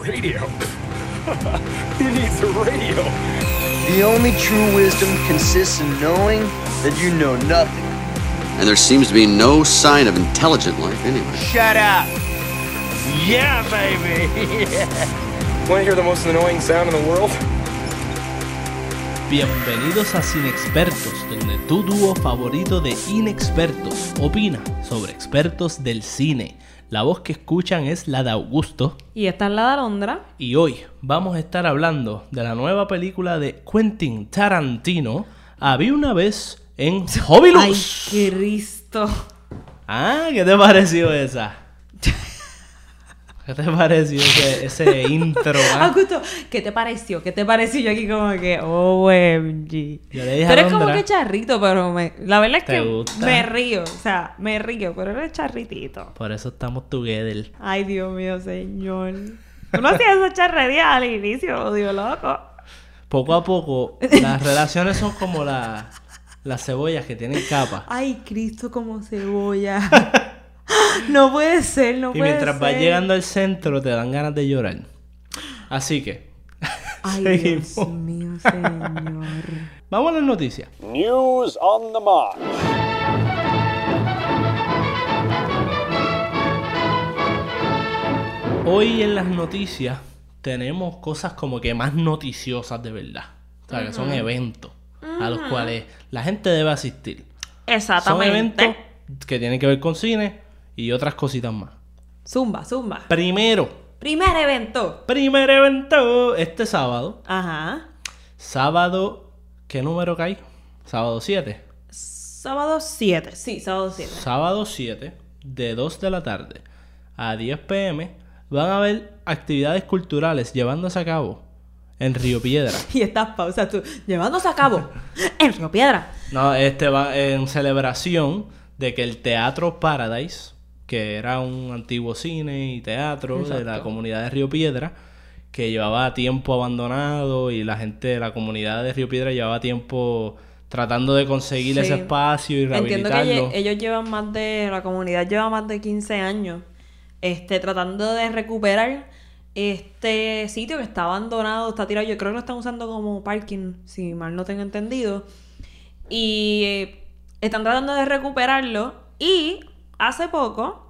radio. He needs a radio. The only true wisdom consists in knowing that you know nothing. And there seems to be no sign of intelligent life anywhere. Shut up! Yeah, baby! Want to hear the most annoying sound in the world? Bienvenidos a Sin Expertos, donde tu dúo favorito de inexpertos opina sobre expertos del cine. La voz que escuchan es la de Augusto Y esta es la de Alondra. y hoy vamos a estar hablando de la nueva película de Quentin Tarantino, Había una vez en Ay, Hobilus. Cristo. Ah, ¿qué te pareció esa? ¿Qué te pareció ese, ese intro? ah? Augusto, ¿qué te pareció? ¿Qué te pareció? Yo aquí como que, OMG. Yo le dije a eres como que charrito, pero me, la verdad es ¿Te que gusta? me río. O sea, me río, pero eres charritito. Por eso estamos together. Ay, Dios mío, señor. Tú no hacías esa charrería al inicio, Dios loco. Poco a poco, las relaciones son como la- las cebollas que tienen capas. Ay, Cristo, como cebolla. no puede ser, no Y puede mientras ser. vas llegando al centro, te dan ganas de llorar. Así que, Ay, Dios seguimos. mío, señor. Vamos a las noticias. News on the march. Hoy en las noticias tenemos cosas como que más noticiosas de verdad. O sea, que son eventos a los cuales la gente debe asistir. Son Exactamente. eventos que tienen que ver con cine y otras cositas más. Zumba, zumba. Primero, Primer evento. primer evento este sábado. Ajá. Sábado, ¿qué número cae? Sábado 7. Sábado 7. Sí, sábado 7. Sábado 7, de 2 de la tarde a 10 pm, van a haber actividades culturales llevándose a cabo en Río Piedra. Y estas pausas tú, llevándose a cabo en Río Piedra. No, este va en celebración de que el Teatro Paradise, que era un antiguo cine y teatro de la comunidad de Río Piedra, que llevaba tiempo abandonado y la gente de la comunidad de Río Piedra llevaba tiempo tratando de conseguir Sí. ese espacio y Entiendo que rehabilitarlo. ellos llevan más de, la comunidad lleva más de 15 años este, tratando de recuperar este sitio que está abandonado, está tirado. Yo creo que lo están usando como parking, si mal no tengo entendido. Y eh, están tratando de recuperarlo. Y hace poco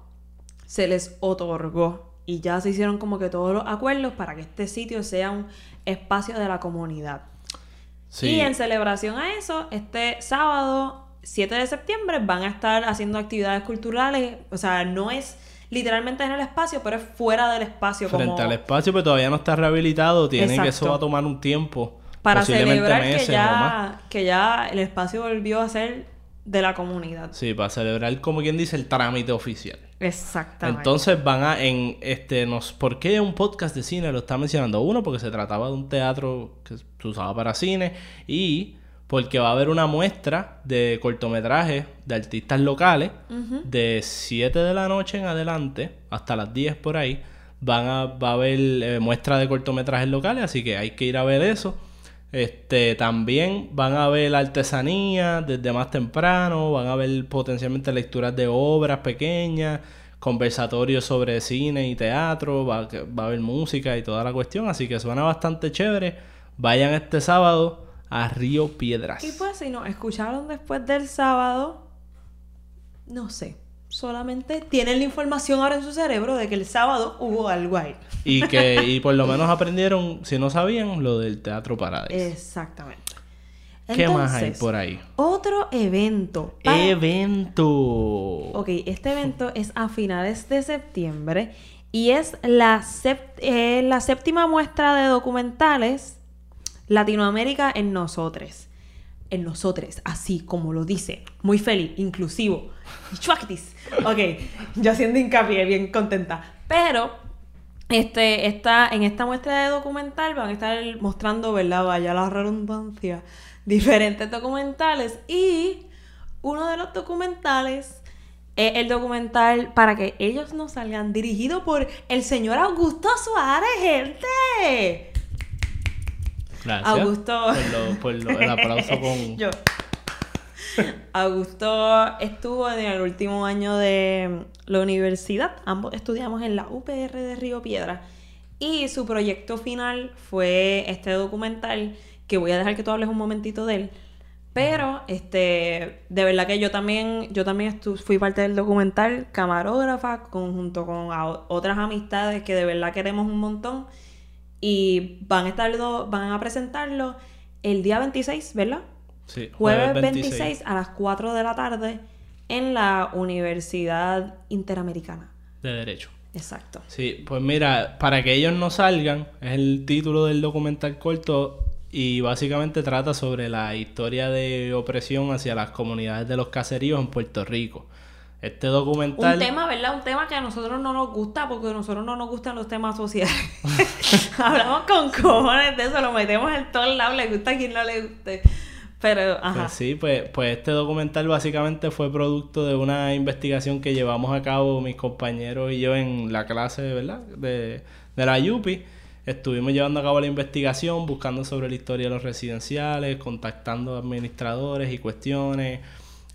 se les otorgó. Y ya se hicieron como que todos los acuerdos para que este sitio sea un espacio de la comunidad. Sí. Y en celebración a eso, este sábado 7 de septiembre van a estar haciendo actividades culturales. O sea, no es literalmente en el espacio, pero es fuera del espacio. frente como al espacio, pero todavía no está rehabilitado. Tiene que eso va a tomar un tiempo. para celebrar ya, que ya el espacio volvió a ser de la comunidad. Sí, para celebrar, como quien dice, el trámite oficial. Exactamente. Entonces van a en este nos ¿por qué un podcast de cine lo está mencionando? Uno porque se trataba de un teatro que se usaba para cine y porque va a haber una muestra de cortometrajes de artistas locales de 7 de la noche en adelante hasta las 10 por ahí van a va a haber eh, muestra de cortometrajes locales, así que hay que ir a ver eso. Este, también van a ver artesanía desde más temprano, van a ver potencialmente lecturas de obras pequeñas, conversatorios sobre cine y teatro, va, va a haber música y toda la cuestión, así que suena bastante chévere. Vayan este sábado a Río Piedras. Y pues si nos escucharon después del sábado, no sé. Solamente tienen la información ahora en su cerebro de que el sábado hubo algo ahí. Y que y por lo menos aprendieron, si no sabían, lo del Teatro Paradise. Exactamente. ¿Qué más hay por ahí? Otro evento. para- Evento. Ok, este evento es a finales de septiembre y es la, eh, la séptima muestra de documentales Latinoamérica en nosotros. En nosotros, así como lo dice. Muy feliz, inclusivo. Chuactis. Ok, yo haciendo hincapié, bien contenta. Pero este, esta, en esta muestra de documental van a estar mostrando, ¿verdad? Vaya la redundancia, diferentes documentales. Y uno de los documentales es el documental para que ellos no salgan, dirigido por el señor Augusto Suárez. Gracias. Augusto. Por, lo- por lo- el aplauso con. Yo. Augusto estuvo en el último año de la universidad. Ambos estudiamos en la UPR de Río Piedra. Y su proyecto final fue este documental, que voy a dejar que tú hables un momentito de él. Pero, este, de verdad que yo también, yo también fui parte del documental, camarógrafa, con- junto con otras amistades que de verdad queremos un montón. Y van a estar, do- van a presentarlo el día 26, ¿verdad? Sí, Jueves 26 a las 4 de la tarde en la Universidad Interamericana. de Derecho. Exacto. Sí, pues mira, para que ellos no salgan, es el título del documental corto y básicamente trata sobre la historia de opresión hacia las comunidades de los caseríos en Puerto Rico. Este documental... Un tema, ¿verdad? Un tema que a nosotros no nos gusta porque a nosotros no nos gustan los temas sociales. Hablamos con cojones de eso, lo metemos en todos lados, le gusta a quien no le guste. Pero, ajá. Pues sí, pues, pues este documental básicamente fue producto de una investigación que llevamos a cabo mis compañeros y yo en la clase, ¿verdad? De, de la UPI. Estuvimos llevando a cabo la investigación, buscando sobre la historia de los residenciales, contactando administradores y cuestiones.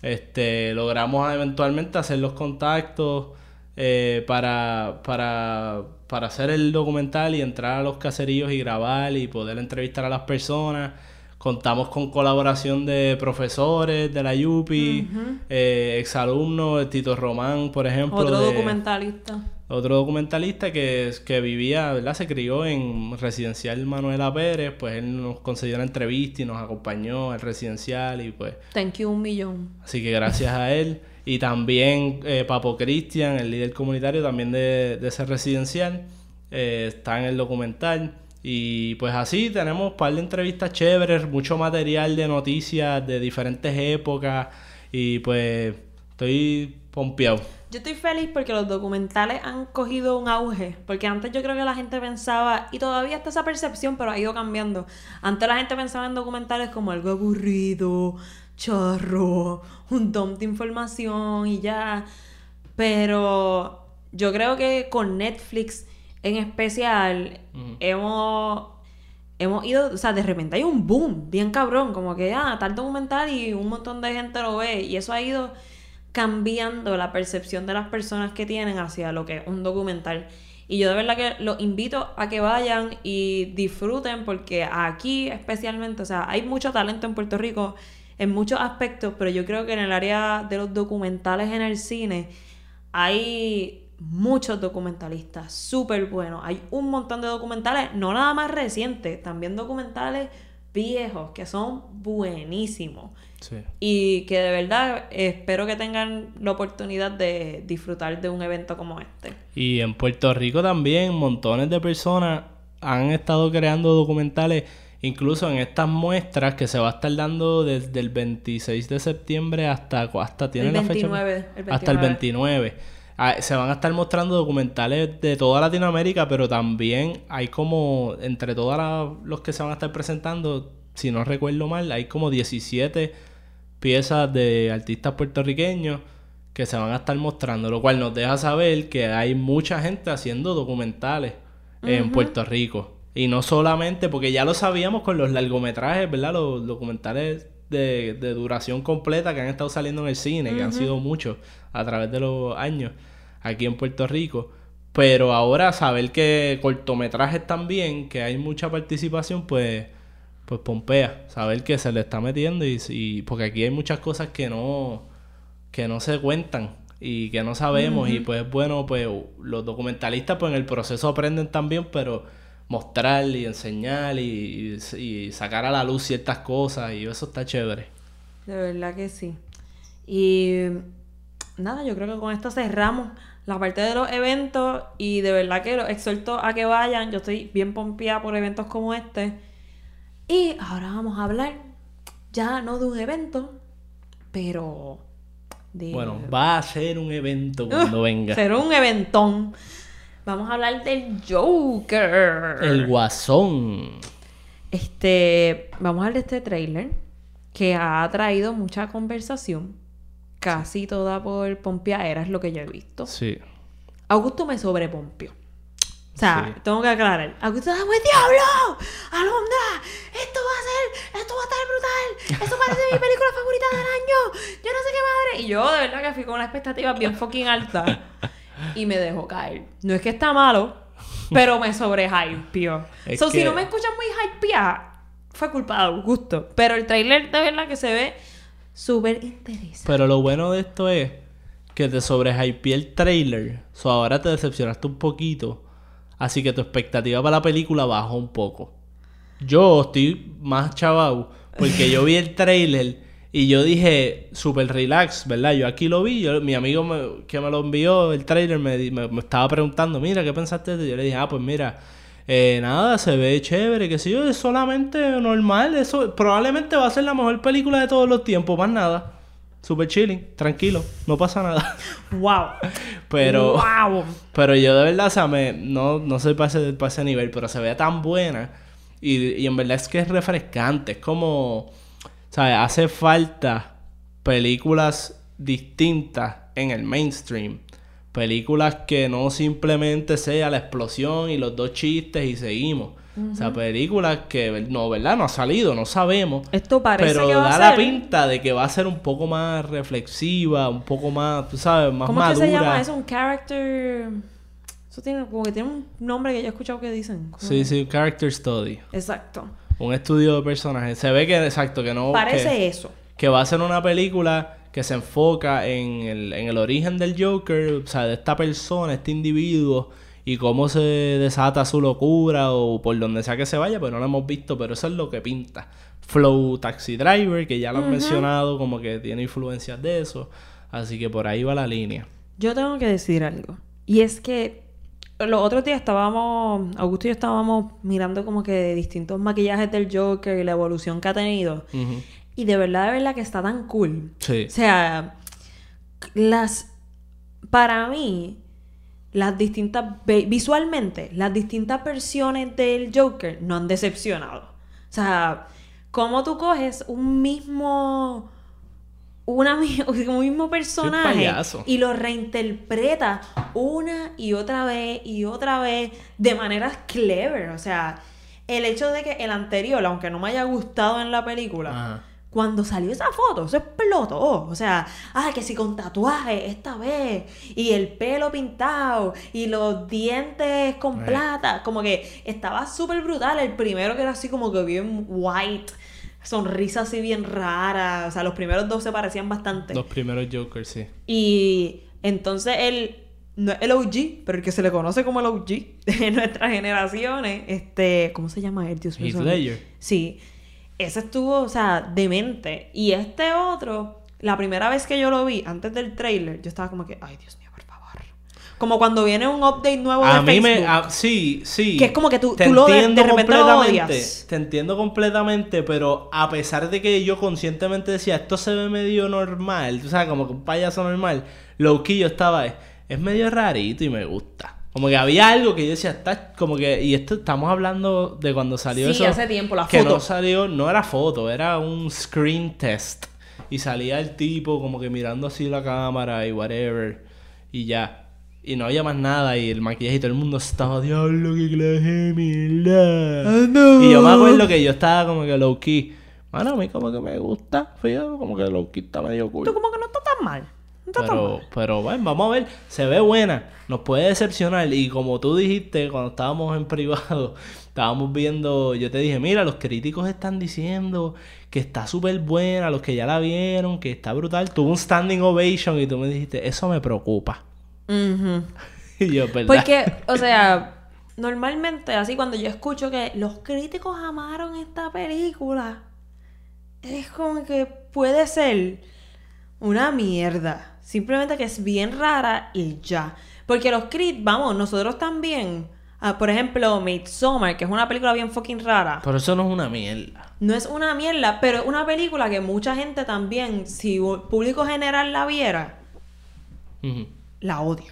Este, logramos eventualmente hacer los contactos eh, para, para, para hacer el documental y entrar a los caseríos y grabar y poder entrevistar a las personas. Contamos con colaboración de profesores de la UPI, eh, exalumnos, Tito Román, por ejemplo. Otro de- documentalista. Otro documentalista que, que vivía, ¿verdad? Se crió en residencial Manuela Pérez, pues él nos concedió una entrevista y nos acompañó al residencial y pues Thank you un millón. Así que gracias a él. Y también eh, Papo Cristian, el líder comunitario también de, de ese residencial, eh, está en el documental. Y pues así tenemos un par de entrevistas chéveres, mucho material de noticias de diferentes épocas. Y pues estoy pompeado. Yo estoy feliz porque los documentales han cogido un auge. Porque antes yo creo que la gente pensaba, y todavía está esa percepción, pero ha ido cambiando. Antes la gente pensaba en documentales como algo aburrido, chorro, un dump de información y ya. Pero yo creo que con Netflix en especial hemos hemos ido, o sea, de repente hay un boom bien cabrón, como que, ah, tal documental y un montón de gente lo ve, y eso ha ido cambiando la percepción de las personas que tienen hacia lo que es un documental. Y yo de verdad que los invito a que vayan y disfruten, porque aquí especialmente, o sea, hay mucho talento en Puerto Rico en muchos aspectos, pero yo creo que en el área de los documentales en el cine hay muchos documentalistas súper buenos. Hay un montón de documentales, no nada más recientes, también documentales viejos que son buenísimos. Sí. Y que de verdad espero que tengan la oportunidad de disfrutar de un evento como este. Y en Puerto Rico también montones de personas han estado creando documentales, incluso en estas muestras que se va a estar dando desde el 26 de septiembre hasta, hasta ¿tiene El la fecha? 29, el Hasta el 29. 29. Ah, se van a estar mostrando documentales de toda Latinoamérica, pero también hay como, entre todos los que se van a estar presentando, si no recuerdo mal, hay como 17 piezas de artistas puertorriqueños que se van a estar mostrando, lo cual nos deja saber que hay mucha gente haciendo documentales en Puerto Rico. Y no solamente, porque ya lo sabíamos con los largometrajes, ¿verdad? Los documentales de, de duración completa que han estado saliendo en el cine, que han sido muchos a través de los años aquí en Puerto Rico. Pero ahora saber que cortometrajes también, que hay mucha participación, pues, pues pompea. Saber que se le está metiendo y, y- porque aquí hay muchas cosas que no, que no se cuentan y que no sabemos. Y pues bueno, pues los documentalistas pues en el proceso aprenden también, pero mostrar y enseñar y, y- y sacar a la luz ciertas cosas y eso está chévere. De verdad que sí. Y nada, yo creo que con esto cerramos la parte de los eventos y de verdad que los exhorto a que vayan. Yo estoy bien pompeada por eventos como este. Y ahora vamos a hablar ya no de un evento, pero de... Bueno, va a ser un evento cuando venga. Será un eventón. Vamos a hablar del Joker. El guasón. Este, vamos a hablar de este trailer que ha traído mucha conversación, casi toda por pompeadera, es lo que yo he visto. Sí. Augusto me sobrepompió. O sea, Sí. tengo que aclarar. ¡dame el diablo! ¡Alondra! ¡Esto va a ser! ¡Esto va a estar brutal! ¡Esto parece mi película favorita del año! ¡Yo no sé qué madre! Y yo, de verdad, que fui con una expectativa bien fucking alta. Y me dejó caer. No es que está malo, pero me sobrehypeó. Es so, si no me escuchan muy hypeada, fue culpa de Augusto. Pero el trailer de verdad que se ve súper interesante. Pero lo bueno de esto es que te sobrehypeé el trailer. So ahora te decepcionaste un poquito. Así que tu expectativa para la película bajó un poco. Yo estoy más chavao porque yo vi el trailer y yo dije super relax, ¿verdad? Yo aquí lo vi, yo- mi amigo me- que me lo envió el trailer me, me, estaba preguntando, mira, ¿qué pensaste de esto? Yo le dije, ah, pues mira, eh, nada, se ve chévere, que sé yo, es solamente normal, eso probablemente va a ser la mejor película de todos los tiempos, más nada. Super chilling, tranquilo, no pasa nada. ¡Wow! Pero... ¡Wow! Pero yo de verdad, o sea, me, no, no soy para ese, para ese nivel, pero se ve tan buena. Y, y en verdad es que es refrescante. Es como, ¿sabes? Hace falta películas distintas en el mainstream. Películas que no simplemente sea la explosión y los dos chistes y seguimos. O sea, películas que, no, ¿verdad? No ha salido, no sabemos. Esto parece pero que va da a la pinta de que va a ser un poco más reflexiva, un poco más, tú sabes, más ¿Cómo es madura. que se llama eso? Un character... Eso tiene, como que tiene un nombre que yo he escuchado que dicen. Como- Sí, sí, un character study. Exacto. Un estudio de personajes. Se ve que, exacto, que no. Parece que, eso. que va a ser una película que se enfoca en el, en el origen del Joker, o sea, de esta persona, este individuo, y cómo se desata su locura o por donde sea que se vaya, pues no lo hemos visto, pero eso es lo que pinta. Flow Taxi Driver, que ya lo han mencionado, como que tiene influencias de eso. Así que por ahí va la línea. Yo tengo que decir algo. Y es que los otros días estábamos, Augusto y yo estábamos mirando como que distintos maquillajes del Joker y la evolución que ha tenido. Y de verdad, de verdad que está tan cool. Sí. O sea, las... Para mí, las distintas... Visualmente, las distintas versiones del Joker no han decepcionado. O sea, como tú coges un mismo... Una, un mismo personaje y lo reinterpreta una y otra vez y otra vez de maneras clever. O sea, el hecho de que el anterior, aunque no me haya gustado en la película, Ajá. Cuando salió esa foto, se explotó. O sea, ah, que si con tatuaje esta vez, y el pelo pintado, y los dientes con Eh. plata. Como que estaba súper brutal. El primero que era así como que bien white, sonrisa así bien rara. O sea, los primeros dos se parecían bastante. Los primeros Jokers, sí. Y entonces él no es el OG, pero el que se le conoce como el OG de nuestras generaciones, este, ¿cómo se llama él? Dios mío. Sí. Ese estuvo, o sea, demente. Y este otro, la primera vez que yo lo vi, antes del trailer, yo estaba como que, ay, Dios mío, por favor. Como cuando viene un update nuevo de A mí Facebook. me. a- sí, sí. Que es como que tú- Te tú lo de- de entiendo repente lo odias. Te entiendo completamente, pero a pesar de que yo conscientemente decía, esto se ve medio normal, tú sabes, como que un payaso normal, lo que yo estaba es, es medio rarito y me gusta. Como que había algo que yo decía, está como que, y esto estamos hablando de cuando salió Sí, eso. hace tiempo, la que no salió, no era foto, era un screen test. Y salía el tipo como que mirando así la cámara y whatever. Y ya. Y no había más nada. Y el maquillaje y todo el mundo estaba, diablo, qué clase de mierda. Y yo me acuerdo que yo estaba como que low key. Mano, a mí como que me gusta. Fíjate, como que low key está medio cool. Tú como que no está tan mal. Pero, pero bueno, vamos a ver. Se ve buena. Nos puede decepcionar. Y como tú dijiste cuando estábamos en privado, estábamos viendo. Yo te dije, mira, los críticos están diciendo que está súper buena. Los que ya la vieron, que está brutal. Tuvo un standing ovation. Y tú me dijiste, eso me preocupa. Y yo, ¿verdad? Porque, o sea, normalmente así cuando yo escucho que los críticos amaron esta película, es como que puede ser una mierda. Simplemente que es bien rara y ya. Porque los críticos, vamos, nosotros también. ah, por ejemplo, Midsommar, que es una película bien fucking rara. Pero eso no es una mierda. No es una mierda, pero es una película que mucha gente también, si el público general la viera, la odia.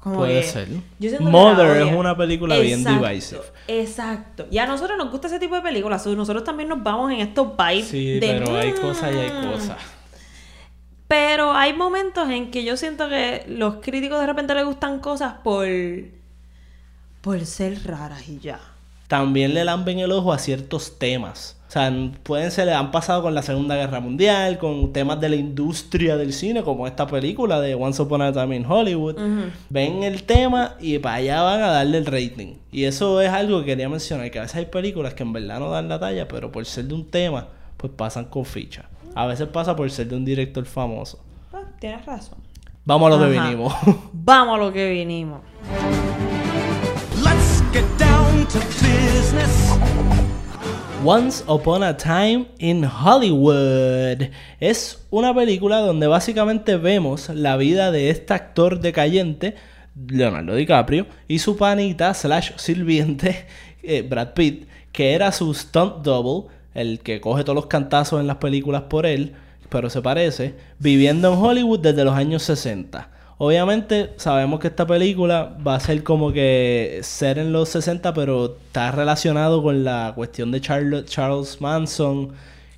Como Puede que- ser. yo Mother es una película bien Exacto, divisive. Exacto. Y a nosotros nos gusta ese tipo de películas. so Nosotros también nos vamos en estos vibes. Sí, de, pero hay "Mm". cosas y hay cosas. Pero hay momentos en que yo siento que los críticos de repente les gustan cosas por. por ser raras y ya. también le lamben el ojo a ciertos temas. O sea, pueden ser, han pasado con la Segunda Guerra Mundial, con temas de la industria del cine, como esta película de Once Upon a Time in Hollywood. Ven el tema y para allá van a darle el rating. Y eso es algo que quería mencionar, que a veces hay películas que en verdad no dan la talla, pero por ser de un tema, pues pasan con ficha. A veces pasa por ser de un director famoso. Ah, tienes razón. Vamos a lo que vinimos. Vamos a lo que vinimos. Let's get down to business. Once Upon a Time in Hollywood. Es una película donde básicamente vemos la vida de este actor decayente, Leonardo DiCaprio, y su panita slash sirviente, eh, Brad Pitt, que era su stunt double, el que coge todos los cantazos en las películas por él, pero se parece, viviendo en Hollywood desde los años 60. Obviamente sabemos que esta película va a ser como que ser en los 60, pero está relacionado con la cuestión de Charlo- Charles Manson,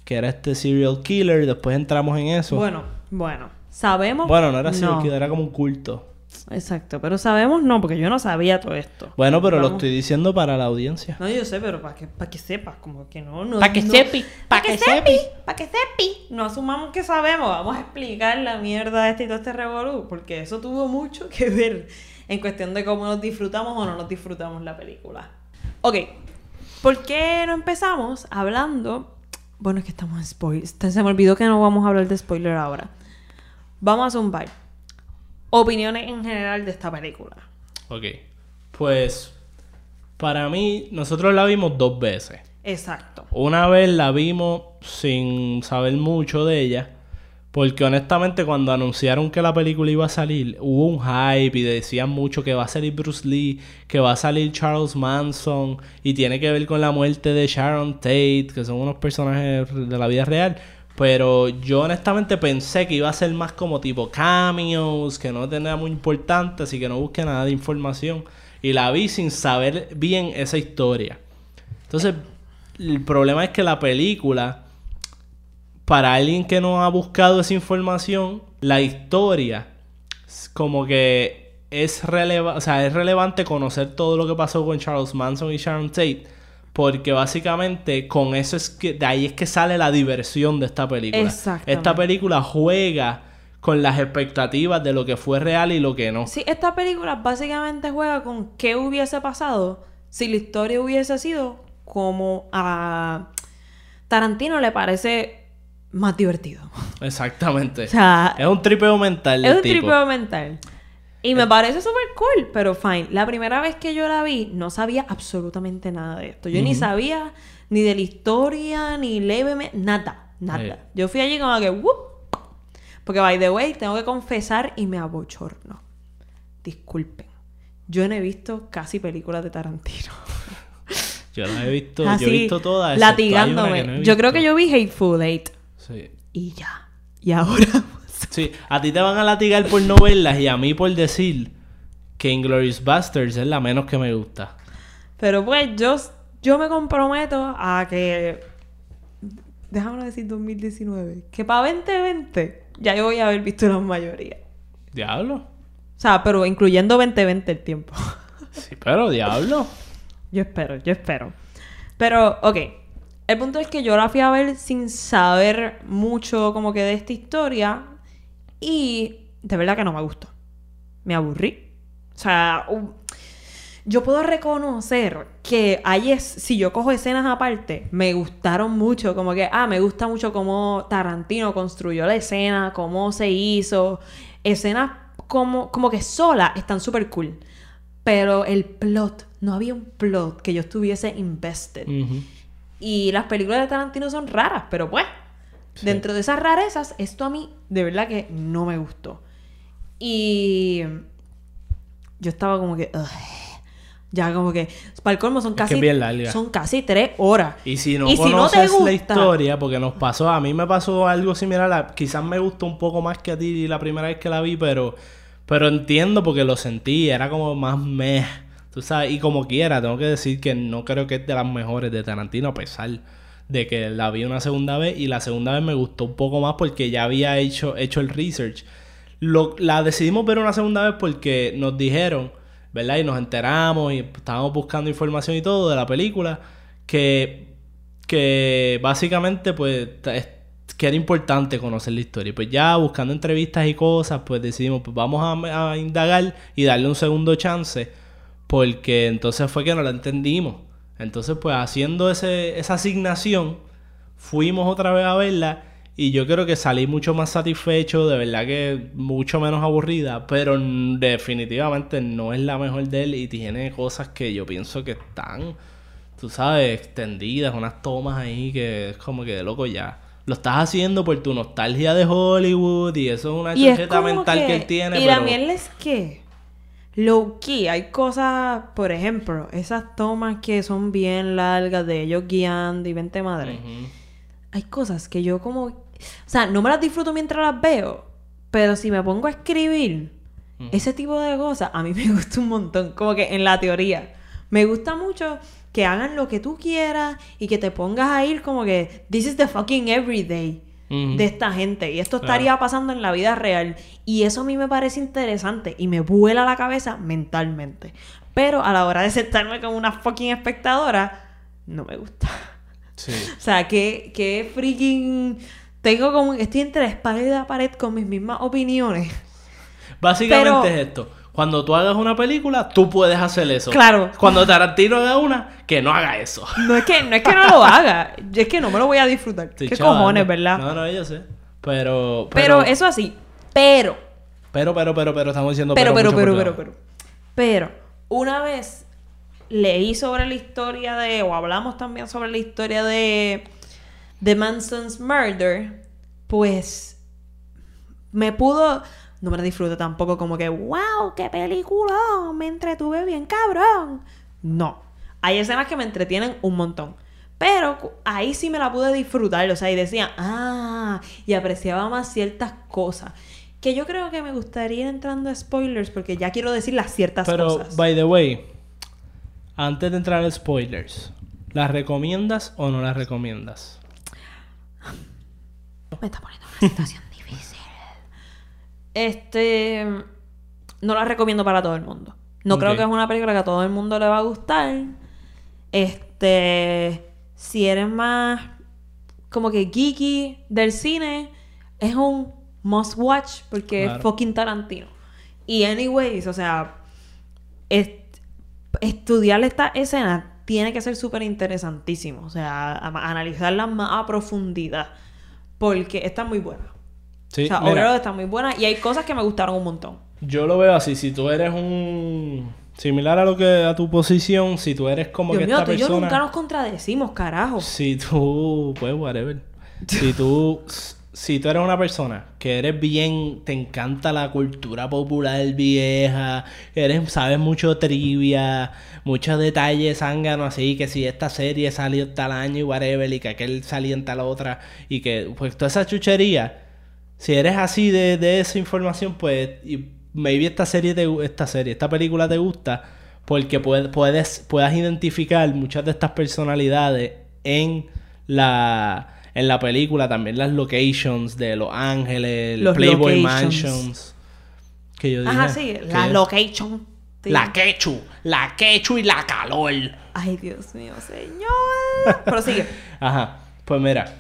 que era este serial killer, después entramos en eso. Bueno, bueno. Sabemos. Bueno, no era serial No. killer, era como un culto. Exacto, pero sabemos no, porque yo no sabía todo esto. Bueno, pero lo Vamos. estoy diciendo para la audiencia. No, yo sé, pero para que, para que sepas, como que no, no. Pa' que no- sepi, pa' pa' que que sepi, sepi. pa' que sepi. No asumamos que sabemos, vamos a explicar la mierda de este y todo este revolú, porque eso tuvo mucho que ver en cuestión de cómo nos disfrutamos o no nos disfrutamos la película. Ok, ¿por qué no empezamos hablando? Bueno, es que estamos en spoilers. Se me olvidó que no vamos a hablar de spoiler ahora. Vamos a zumbar. Opiniones en general de esta película. Ok. Pues, para mí, nosotros la vimos dos veces. Exacto. Una vez la vimos sin saber mucho de ella. Porque honestamente cuando anunciaron que la película iba a salir, hubo un hype y decían mucho que va a salir Bruce Lee, que va a salir Charles Manson y tiene que ver con la muerte de Sharon Tate, que son unos personajes de la vida real. Pero yo honestamente pensé que iba a ser más como tipo cameos, que no tenía muy importante, así que no busqué nada de información. Y la vi sin saber bien esa historia. Entonces, el problema es que la película, para alguien que no ha buscado esa información, la historia, como que es, releva o sea, es relevante conocer todo lo que pasó con Charles Manson y Sharon Tate. Porque básicamente con eso es que de ahí es que sale la diversión de esta película. Exactamente. Esta película juega con las expectativas de lo que fue real y lo que no. Sí, esta película básicamente juega con qué hubiese pasado si la historia hubiese sido como a Tarantino le parece más divertido. Exactamente. O sea, es un tripeo mental. es un tipo. tripeo mental. Y me parece súper cool, pero fine. La primera vez que yo la vi, no sabía absolutamente nada de esto. Yo ni sabía ni de la historia, ni levemente, nada, nada. Yo fui allí como que, "Whoop". Porque, by the way, tengo que confesar y me abochorno. Disculpen. Yo no he visto casi películas de Tarantino. Yo las he visto, yo he visto todas. latigándome. no he yo creo que yo vi Hateful Eight. Sí. Y ya. Y ahora... Sí, a ti te van a latigar por no verlas y a mí por decir que Inglourious Basterds es la menos que me gusta. Pero pues yo, yo me comprometo a que... Déjame decir 2019. Que para 2020 ya yo voy a haber visto la mayoría. Diablo. O sea, pero incluyendo 2020 el tiempo. Sí, pero diablo. yo espero, yo espero. Pero, ok. El punto es que yo la fui a ver sin saber mucho como que de esta historia. Y de verdad que no me gustó. Me aburrí. O sea, yo puedo reconocer que hay es, si yo cojo escenas aparte, me gustaron mucho, como que, ah, me gusta mucho cómo Tarantino construyó la escena, cómo se hizo, escenas como, como que solas están súper cool, pero el plot, no había un plot que yo estuviese invested. Y las películas de Tarantino son raras, pero pues, dentro de esas rarezas, esto a mí de verdad que no me gustó. Y yo estaba como que, "Ugh". ya como que, para el colmo son que casi, es larga. son casi tres horas. Y si no Y si no te gusta- la historia, porque nos pasó, a mí me pasó algo similar, a- quizás me gustó un poco más que a ti la primera vez que la vi, pero, pero entiendo porque lo sentí, era como más meh, tú sabes, y como quiera, tengo que decir que no creo que es de las mejores de Tarantino, a pesar de que la vi una segunda vez y la segunda vez me gustó un poco más porque ya había hecho, hecho el research. Lo- la decidimos ver una segunda vez porque nos dijeron ¿verdad? Y nos enteramos y estábamos buscando información y todo de la película, que, que básicamente pues que era importante conocer la historia. Y pues ya buscando entrevistas y cosas, pues decidimos, pues vamos a, a indagar y darle un segundo chance, porque entonces fue que no la entendimos. Entonces pues haciendo ese, esa asignación, fuimos otra vez a verla y yo creo que salí mucho más satisfecho, de verdad que mucho menos aburrida, pero definitivamente no es la mejor de él y tiene cosas que yo pienso que están, tú sabes, extendidas, unas tomas ahí que es como que de loco ya. Lo estás haciendo por tu nostalgia de Hollywood y eso es una como mental que, que- él tiene, Y pero... la es que, low key, hay cosas, por ejemplo, esas tomas que son bien largas de ellos guiando y vente madre. Hay cosas que yo como... O sea, no me las disfruto mientras las veo, pero si me pongo a escribir ese tipo de cosas, a mí me gusta un montón. Como que en la teoría. Me gusta mucho que hagan lo que tú quieras y que te pongas a ir como que this is the fucking everyday De esta gente y esto Claro. estaría pasando en la vida real y eso a mí me parece interesante y me vuela la cabeza mentalmente. Pero a la hora de sentarme como una fucking espectadora, no me gusta. Sí. O sea, que, que freaking... Tengo como... Estoy entre la espalda y la pared con mis mismas opiniones. Básicamente Pero- es esto. Cuando tú hagas una película, tú puedes hacer eso. Claro. Cuando Tarantino haga una, que no haga eso. No es que no, es que no lo haga. Es que no me lo voy a disfrutar. ¿Qué cojones, verdad? No, no, yo sé. Pero, pero, eso así. Pero... Pero, pero, pero, pero, estamos diciendo Pero, pero, pero, pero, debajo. pero. Pero, una vez leí sobre la historia de, o hablamos también sobre la historia de, de Manson's Murder, pues me pudo, no me la disfruté tampoco como que, wow, qué película, me entretuve bien cabrón. No, hay escenas que me entretienen un montón. Pero ahí sí me la pude disfrutar, o sea, y decía, ah, y apreciaba más ciertas cosas. Que yo creo que me gustaría ir entrando a spoilers porque ya quiero decir las ciertas Pero, cosas. by the way, antes de entrar en spoilers, ¿las recomiendas o no las recomiendas? Me está poniendo en una situación. Este. No la recomiendo para todo el mundo. No creo que es una película que a todo el mundo le va a gustar. Este. Si eres más. Como que geeky del cine, es un must watch porque Claro. es fucking Tarantino. Y, anyways, o sea. est- estudiar esta escena tiene que ser súper interesantísimo. O sea, analizarla más a profundidad. Porque está muy buena. Sí, o sea, mira, overall está muy buena. Y hay cosas que me gustaron un montón. yo lo veo así. Si tú eres un... Similar a lo que... A tu posición, si tú eres como Dios que mío, esta tú y yo nunca nos contradecimos, carajo. Si tú, pues, whatever. Si tú, si tú eres una persona que eres bien, te encanta la cultura popular vieja, eres, sabes mucho trivia, muchos detalles zánganos así, que si esta serie salió tal año y whatever, y que aquel salió en tal otra, y que, pues, toda esa chuchería, si eres así de, de esa información, pues, y maybe esta serie, te, esta serie, esta película te gusta, porque puedes, puedes, puedas identificar muchas de estas personalidades en la, en la película, también las locations de Los Ángeles, Los Playboy locations. Mansions. Que yo dije, Ajá, sí. La location. Sí. La quechu, la quechu y la calor. Ay, Dios mío, señor. Pero sigue. Ajá, pues mira,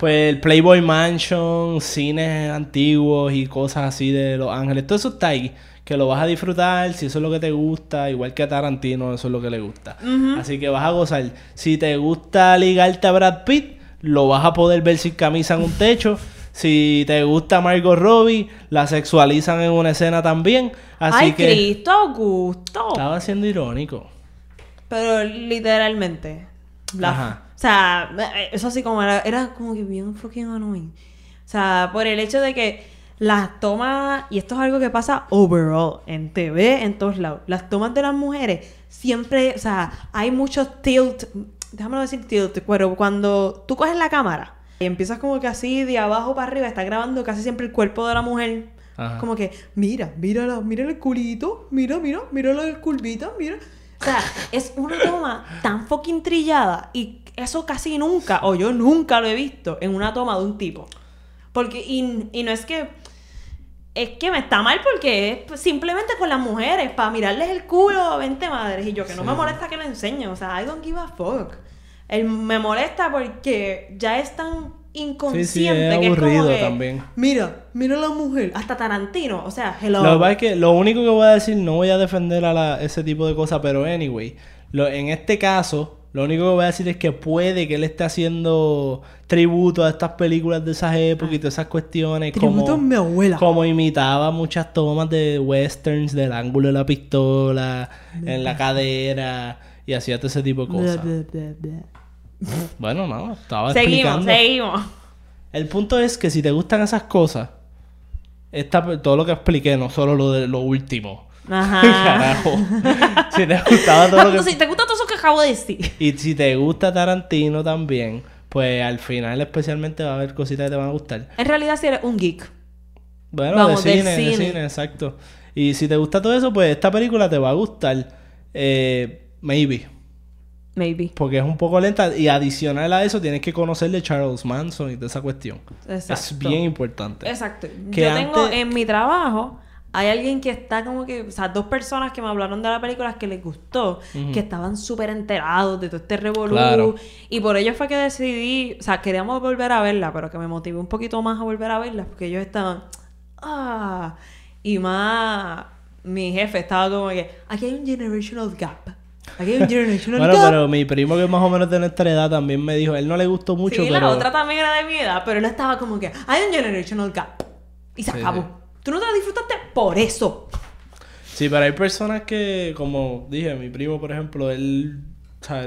pues el Playboy Mansion, cines antiguos y cosas así de Los Ángeles, todo eso está ahí, que lo vas a disfrutar, si eso es lo que te gusta, igual que a Tarantino, eso es lo que le gusta. Así que vas a gozar. Si te gusta ligarte a Brad Pitt, lo vas a poder ver sin camisa en un techo. Si te gusta Margot Robbie, la sexualizan en una escena también. Así Ay, que Cristo, Augusto. estaba siendo irónico. Pero literalmente. la- Ajá. O sea, eh, eso así como era, era como que bien fucking annoying. O sea, por el hecho de que las tomas, y esto es algo que pasa overall, en TV, en todos lados, las tomas de las mujeres siempre, o sea, hay mucho tilt, déjame decir tilt, pero cuando tú coges la cámara y empiezas como que así de abajo para arriba, está grabando casi siempre el cuerpo de la mujer. Ajá. Como que, mira, mírala, mira el culito, mira, mira, mira la curvita, mira. O sea, es una toma tan fucking trillada y eso casi nunca, o yo nunca lo he visto en una toma de un tipo. Porque, y, y no es que es que me está mal porque es simplemente con las mujeres, para mirarles el culo, 20 madres. Y yo, que no me molesta que lo enseñe, o sea, I don't give a fuck. Me molesta porque ya es tan inconsciente es que es como aburrido que, también. Mira, mira a la mujer. Hasta Tarantino, o sea, hello. Lo que pasa es que lo único que voy a decir, no voy a defender a la- ese tipo de cosas, pero anyway, lo, en este caso, lo único que voy a decir es que puede que él esté haciendo tributo a estas películas de esas épocas y todas esas cuestiones. Tributo como, a mi abuela. Como imitaba muchas tomas de westerns, del ángulo de la pistola, en la cadera, y hacía todo ese tipo de cosas. Bueno, no, estaba Seguimos, explicando. seguimos. El punto es que si te gustan esas cosas, esta, todo lo que expliqué, no solo lo de lo último. Ajá. Carajo. si te gustaba todo lo que... Si te acabo de decir. Y si te gusta Tarantino también, pues al final especialmente va a haber cositas que te van a gustar. En realidad, si eres un geek. Bueno, Vamos, de del cine, de cine. cine, exacto. Y si te gusta todo eso, pues esta película te va a gustar. Eh, maybe. Maybe. Porque es un poco lenta. Y adicional a eso, tienes que conocer de Charles Manson y toda esa cuestión. Exacto. Es bien importante. Exacto. Que Yo tengo en mi trabajo, hay alguien que está como que, o sea, dos personas que me hablaron de la película que les gustó, que estaban súper enterados de todo este revolú. Claro. Y por ello fue que decidí, o sea, queríamos volver a verla, pero que me motivé un poquito más a volver a verla, porque ellos estaban, ah, y más, mi jefe estaba como que, aquí hay un generational gap. Aquí hay un generational Bueno, gap. pero mi primo que es más o menos de nuestra edad también me dijo, él no le gustó mucho, sí, pero... la otra también era de mi edad, pero él estaba como que hay un generational gap. Y se Sí, acabó. sí. Tú no te la disfrutaste por eso. Sí, pero hay personas que, como dije, mi primo, por ejemplo, él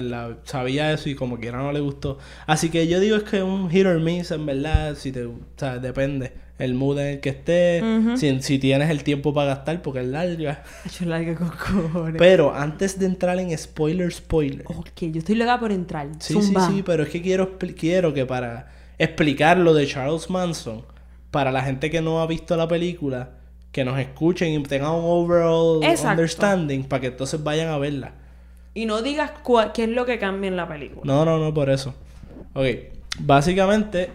la- sabía eso y como quiera no le gustó. Así que yo digo es que un hit or miss, en verdad, si te, o sea, depende. El mood en el que estés, si, si tienes el tiempo para gastar, porque es larga. Yo larga con cojones. Pero antes de entrar en spoiler, spoiler. ok, yo estoy loca por entrar. Sí, Zumba. sí, sí, pero es que quiero, quiero que para explicar lo de Charles Manson, para la gente que no ha visto la película, que nos escuchen y tengan un overall Exacto. understanding para que entonces vayan a verla. Y no digas qué es lo que cambia en la película. No, no, no, por eso. Ok, básicamente,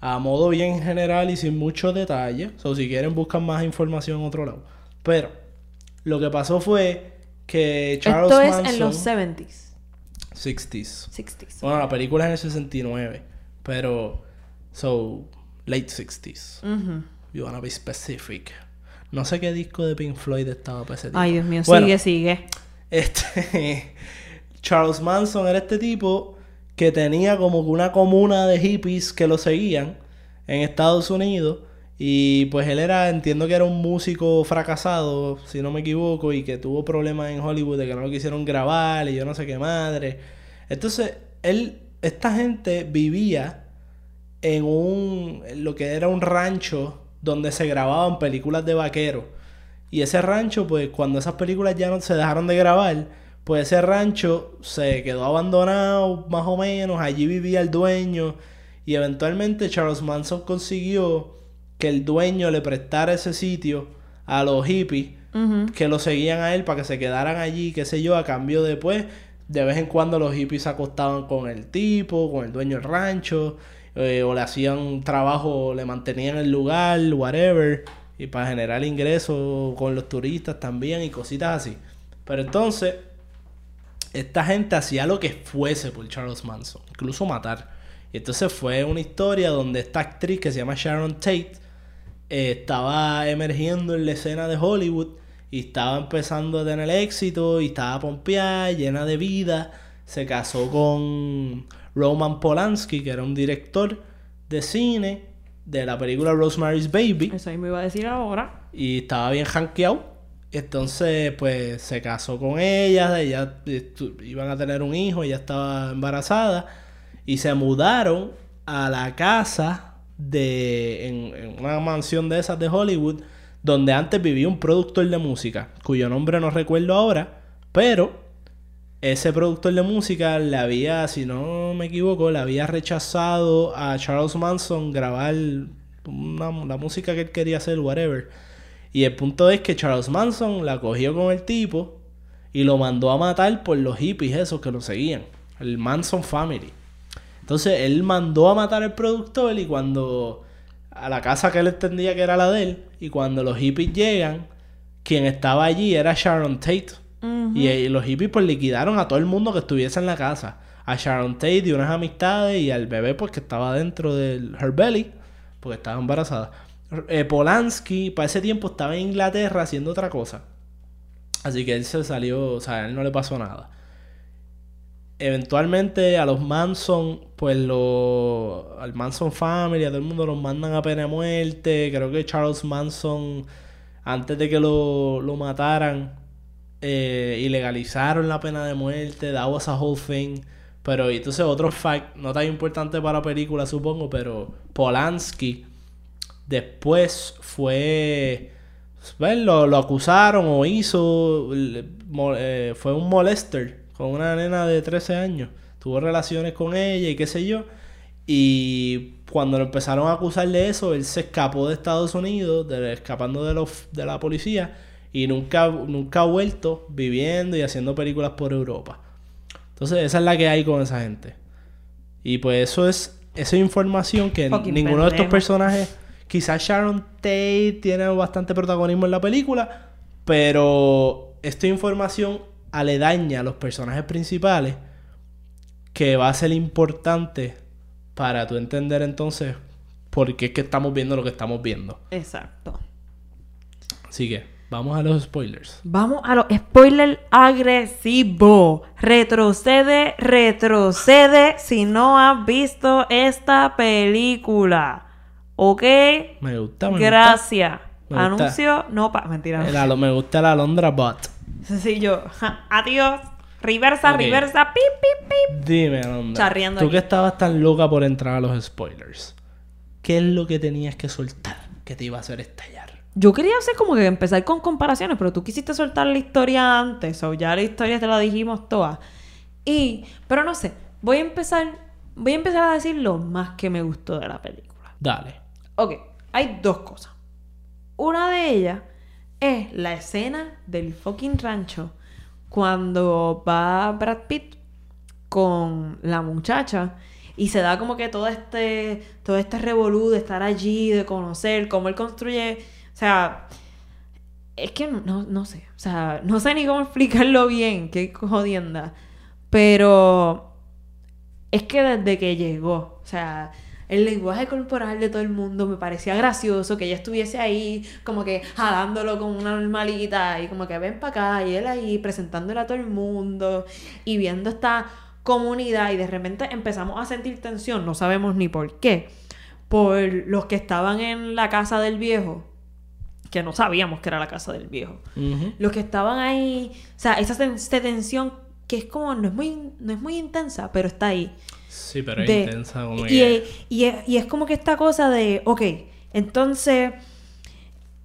a modo bien general y sin muchos detalles, o si quieren buscan más información en otro lado. Pero, lo que pasó fue que Charles Esto es Manson... en los 70s, 60s. 60s. Bueno, la película es en el 69, pero so late 60s. Ujú. You wanna be specific. No sé qué disco de Pink Floyd estaba para ese tipo. Ay, Dios mío, Bueno, sigue, sigue. Este Charles Manson era este tipo que tenía como una comuna de hippies que lo seguían en Estados Unidos y pues él era, entiendo que era un músico fracasado, si no me equivoco, y que tuvo problemas en Hollywood de que no lo quisieron grabar y yo no sé qué madre. Entonces, él, esta gente vivía en un, en lo que era un rancho donde se grababan películas de vaqueros. Y ese rancho, pues cuando esas películas ya no se dejaron de grabar, pues ese rancho se quedó abandonado más o menos, allí vivía el dueño. Y eventualmente Charles Manson consiguió que el dueño le prestara ese sitio a los hippies que lo seguían a él para que se quedaran allí, qué sé yo, a cambio de pues de vez en cuando los hippies se acostaban con el tipo, con el dueño del rancho, eh, o le hacían trabajo, le mantenían el lugar, whatever, y para generar ingresos con los turistas también y cositas así. Pero entonces, esta gente hacía lo que fuese por Charles Manson, incluso matar. Y entonces fue una historia donde esta actriz que se llama Sharon Tate eh, estaba emergiendo en la escena de Hollywood y estaba empezando a tener éxito y estaba pompeada, llena de vida. Se casó con Roman Polanski, que era un director de cine de la película Rosemary's Baby Eso ahí me iba a decir ahora. y estaba bien hankeado. Entonces, pues se casó con ella, ella iban a tener un hijo, ella estaba embarazada y se mudaron a la casa de en, en una mansión de esas de Hollywood donde antes vivía un productor de música, cuyo nombre no recuerdo ahora, pero ese productor de música le había, si no me equivoco, le había rechazado a Charles Manson grabar una- la música que él quería hacer, whatever. Y el punto es que Charles Manson la cogió con el tipo y lo mandó a matar por los hippies esos que lo seguían. El Manson Family. Entonces él mandó a matar al productor y cuando a la casa que él entendía que era la de él. Y cuando los hippies llegan, quien estaba allí era Sharon Tate. Y, eh, los hippies pues liquidaron a todo el mundo que estuviese en la casa. A Sharon Tate y unas amistades y al bebé pues que estaba dentro del her belly, porque estaba embarazada. Eh, Polanski para ese tiempo estaba en Inglaterra haciendo otra cosa. Así que él se salió, o sea, a él no le pasó nada. Eventualmente a los Manson, pues lo, al Manson Family, a todo el mundo los mandan a pena de muerte. Creo que Charles Manson, antes de que lo, lo mataran, eh, ilegalizaron la pena de muerte. That was a whole thing. Pero entonces otro fact, no tan importante para la película supongo, pero Polanski después fue... ¿ves? Lo, acusaron o hizo... eh, fue un molester con una nena de 13 años. Tuvo relaciones con ella y qué sé yo. Y cuando lo empezaron a acusar de eso, él se escapó de Estados Unidos, escapando de, de la policía. Y nunca, nunca ha vuelto viviendo y haciendo películas por Europa. Entonces, esa es la que hay con esa gente. Y pues eso es, esa información que Fucking ninguno de estos personajes, quizás Sharon Tate tiene bastante protagonismo en la película, pero esta información aledaña a los personajes principales que va a ser importante para tú entender entonces por qué es que estamos viendo lo que estamos viendo. Exacto. Así que, vamos a los spoilers. Vamos a los spoilers agresivos. Retrocede, retrocede si no has visto esta película. ¿Ok? Me gusta, me Gracias. Me gusta. Anuncio, no pa... Mentira. gusta. El alo- me gusta la Alondra Bot. Sí, yo. ja, Adiós. Reversa, reversa. Pip, pip, pip. Dime, Alondra. Charreando Tú aquí. que estabas tan loca por entrar a los spoilers. ¿Qué es lo que tenías que soltar que te iba a hacer estallar? Yo quería hacer como que empezar con comparaciones, pero tú quisiste soltar la historia antes, o ya la historia te la dijimos toda. Y, pero no sé, voy a empezar, voy a empezar a decir lo más que me gustó de la película. Dale. Ok, hay dos cosas. Una de ellas es la escena del fucking rancho cuando va Brad Pitt con la muchacha y se da como que todo este todo este revolú de estar allí, de conocer cómo él construye, o sea, es que no, no, sé, o sea, no sé ni cómo explicarlo bien, qué jodienda, pero es que desde que llegó, o sea, el lenguaje corporal de todo el mundo me parecía gracioso que ella estuviese ahí, como que jalándolo como una normalita, y como que ven para acá, y él ahí presentándole a todo el mundo, y viendo esta comunidad, y de repente empezamos a sentir tensión, no sabemos ni por qué, por los que estaban en la casa del viejo, que no sabíamos que era la casa del viejo los que estaban ahí, o sea, esa ten- esa tensión que es como, no es muy, no es muy intensa, pero está ahí. Sí, pero es intensa como y, y es, y es como que esta cosa de, ok, entonces,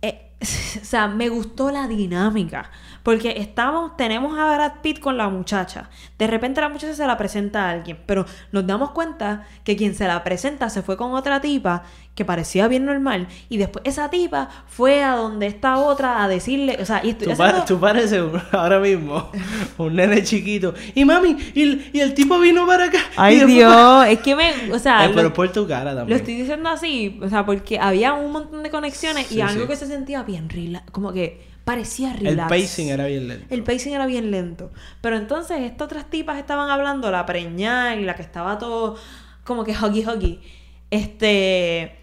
eh, o sea, me gustó la dinámica. Porque estamos, tenemos a Brad Pitt con la muchacha. De repente la muchacha se la presenta a alguien. Pero nos damos cuenta que quien se la presenta se fue con otra tipa que parecía bien normal. Y después esa tipa fue a donde esta otra a decirle. O sea, y Tú, haciendo- tú pareces ahora mismo un nene chiquito. Y mami, y, el- y el tipo vino para acá. Ay después- Dios, es que me, o sea, Eh, lo- pero por tu cara Lo también. estoy diciendo así, o sea, porque había un montón de conexiones Sí, y algo sí. que se sentía bien como que parecía El relax. pacing era bien lento. El pacing era bien lento. Pero entonces estas otras tipas estaban hablando, la preñada y la que estaba todo como que huggy huggy. Este.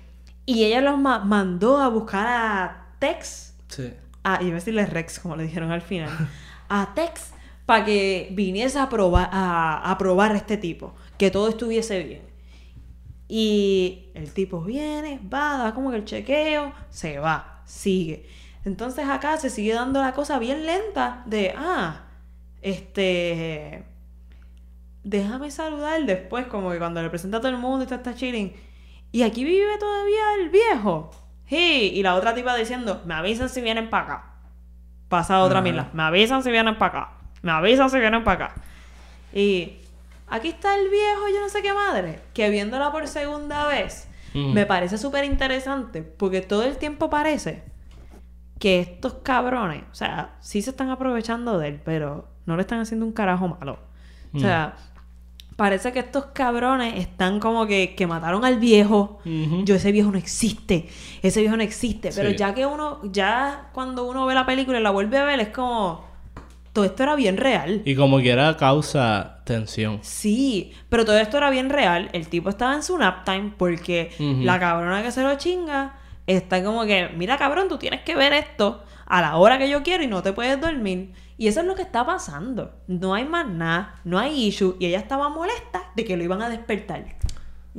Y ella los ma- mandó a buscar a Tex. Sí. Ah, iba a decirle Rex, como le dijeron al final. A Tex para que viniese a probar, a, a probar a este tipo. Que todo estuviese bien. Y el tipo viene, va, da como que el chequeo, se va, sigue. Entonces acá se sigue dando la cosa bien lenta de, ah, este, déjame saludar después, como que cuando le presenta a todo el mundo y está, está chilling. Y aquí vive todavía el viejo. Sí, y la otra tipa diciendo, me avisan si vienen para acá. Pasa otra Ajá. mila, me avisan si vienen para acá. Me avisan si vienen para acá. Y aquí está el viejo, yo no sé qué madre, que viéndola por segunda vez, me parece súper interesante, porque todo el tiempo parece que estos cabrones, o sea, sí se están aprovechando de él, pero no le están haciendo un carajo malo. O sea, parece que estos cabrones están como que, que mataron al viejo. Yo, ese viejo no existe. Ese viejo no existe. Pero Sí. ya que uno, ya cuando uno ve la película y la vuelve a ver, es como. Todo esto era bien real. Y como quiera causa tensión. Sí, pero todo esto era bien real. El tipo estaba en su nap time porque la cabrona que se lo chinga está como que, mira cabrón, tú tienes que ver esto a la hora que yo quiero y no te puedes dormir. Y eso es lo que está pasando. No hay más nada, no hay issue. Y ella estaba molesta de que lo iban a despertar.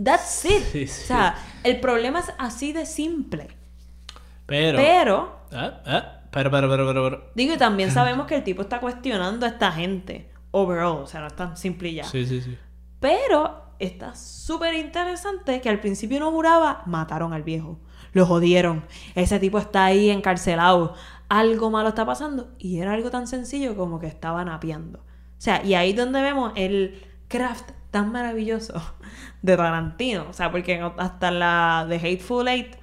That's it. Sí, sí. O sea, el problema es así de simple. Pero... Pero, Ah, ah, pero, pero, pero, pero, pero. digo, y también sabemos que el tipo está cuestionando a esta gente. Overall, o sea, no es tan simple y ya. Sí, sí, sí. Pero está súper interesante que al principio no juraba, mataron al viejo. Lo jodieron. Ese tipo está ahí encarcelado. Algo malo está pasando. Y era algo tan sencillo como que estaba napeando. O sea, y ahí es donde vemos el craft tan maravilloso de Tarantino. O sea, porque hasta la de Hateful Eight,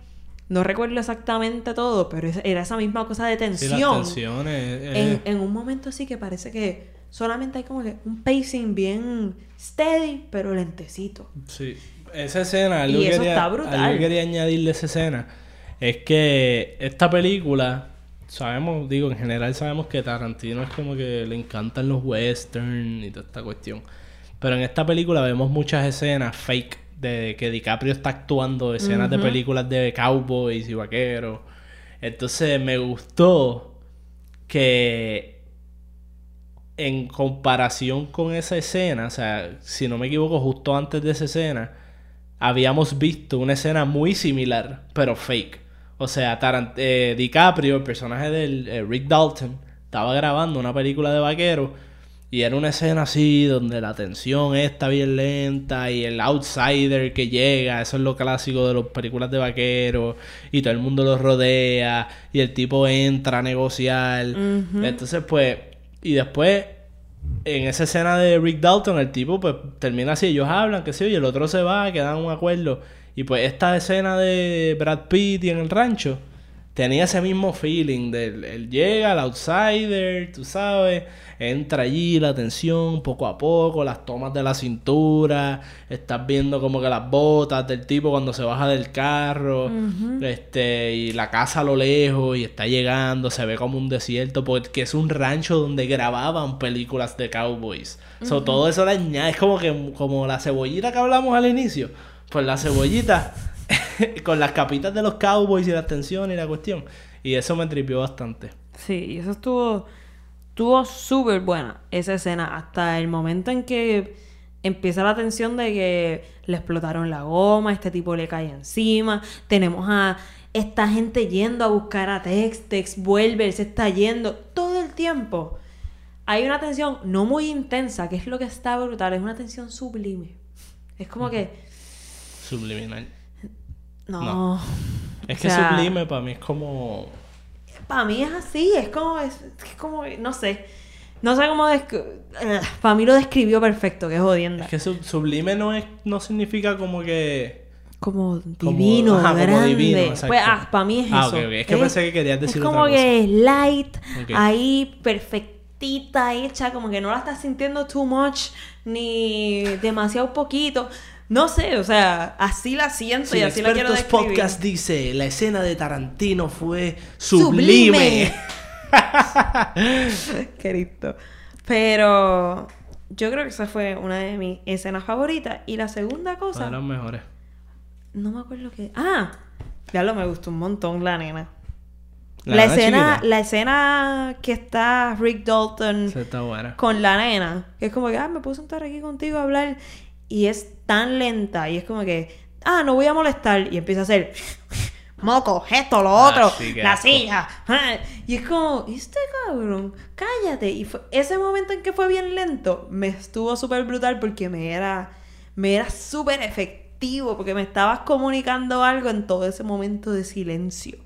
no recuerdo exactamente todo, pero era esa misma cosa de Sí, tensión las tensiones. eh, en, en un momento así que parece que solamente hay como que un pacing bien steady, pero lentecito. Sí. Esa escena, algo, Y eso quería, está brutal. algo que quería añadirle a esa escena es que esta película, sabemos, digo, en general sabemos que Tarantino es como que le encantan los western y toda esta cuestión. Pero en esta película vemos muchas escenas fake de que DiCaprio está actuando escenas de películas de cowboys y vaqueros. Entonces me gustó que en comparación con esa escena, o sea, si no me equivoco, justo antes de esa escena, habíamos visto una escena muy similar, pero fake. O sea, Tarant- eh, DiCaprio, el personaje del eh, Rick Dalton, estaba grabando una película de vaquero y era una escena así donde la tensión está bien lenta y el outsider que llega, eso es lo clásico de las películas de vaquero y todo el mundo lo rodea y el tipo entra a negociar. Entonces, pues, y después en esa escena de Rick Dalton, el tipo pues termina así, ellos hablan, que sí, y el otro se va, quedan un acuerdo. Y pues esta escena de Brad Pitt y en el rancho tenía ese mismo feeling del él llega, el outsider, tú sabes, entra allí la tensión poco a poco, las tomas de la cintura, estás viendo como que las botas del tipo cuando se baja del carro, este, y la casa a lo lejos y está llegando, se ve como un desierto, porque es un rancho donde grababan películas de cowboys. So, todo eso le añade, es como que como la cebollita que hablamos al inicio, pues la cebollita con las capitas de los cowboys y la tensión y la cuestión. Y eso me tripió bastante. Sí, y eso estuvo estuvo súper buena esa escena hasta el momento en que empieza la tensión de que le explotaron la goma, este tipo le cae encima, tenemos a esta gente yendo a buscar a Tex, Tex vuelve, él se está yendo todo el tiempo. Hay una tensión no muy intensa, que es lo que está brutal, es una tensión sublime. Es como que Subliminal. No, No. Es que O sea, sublime para mí es como. Para mí es así, es como, es, es como, no sé. No sé cómo... Para mí lo describió perfecto, que es jodienda. Es que sub- sublime no es no significa como que. Como como- divino, ajá, como grande. divino, exacto. pues, ah, para mí es Ah, eso. ok, ok. Es que pensé que querías decir Es como otra cosa. que es light, ahí perfectita, hecha, como que no la estás sintiendo too much, ni demasiado poquito. No sé, o sea, así la siento y Sí, así la quiero describir. Podcast dice: la escena de Tarantino fue Sublime. sublime. Cristo. Pero yo creo que esa fue una de mis escenas favoritas. Y la segunda Una cosa, de las mejores. no me acuerdo qué. Ah, ya lo me gustó un montón la nena. La escena, chiquita. la escena que está Rick Dalton está buena. con la nena, que es como que, ah, me puedo sentar aquí contigo a hablar. Y es tan lenta. Y es como que, ah, no voy a molestar. Y empieza a hacer, moco, esto, lo Ah, otro, sí, qué la asco. silla. ah. Y es como, "¿Y este cabrón, cállate. Y fue- ese momento en que fue bien lento, me estuvo súper brutal porque me era, me era súper efectivo. Porque me estabas comunicando algo en todo ese momento de silencio.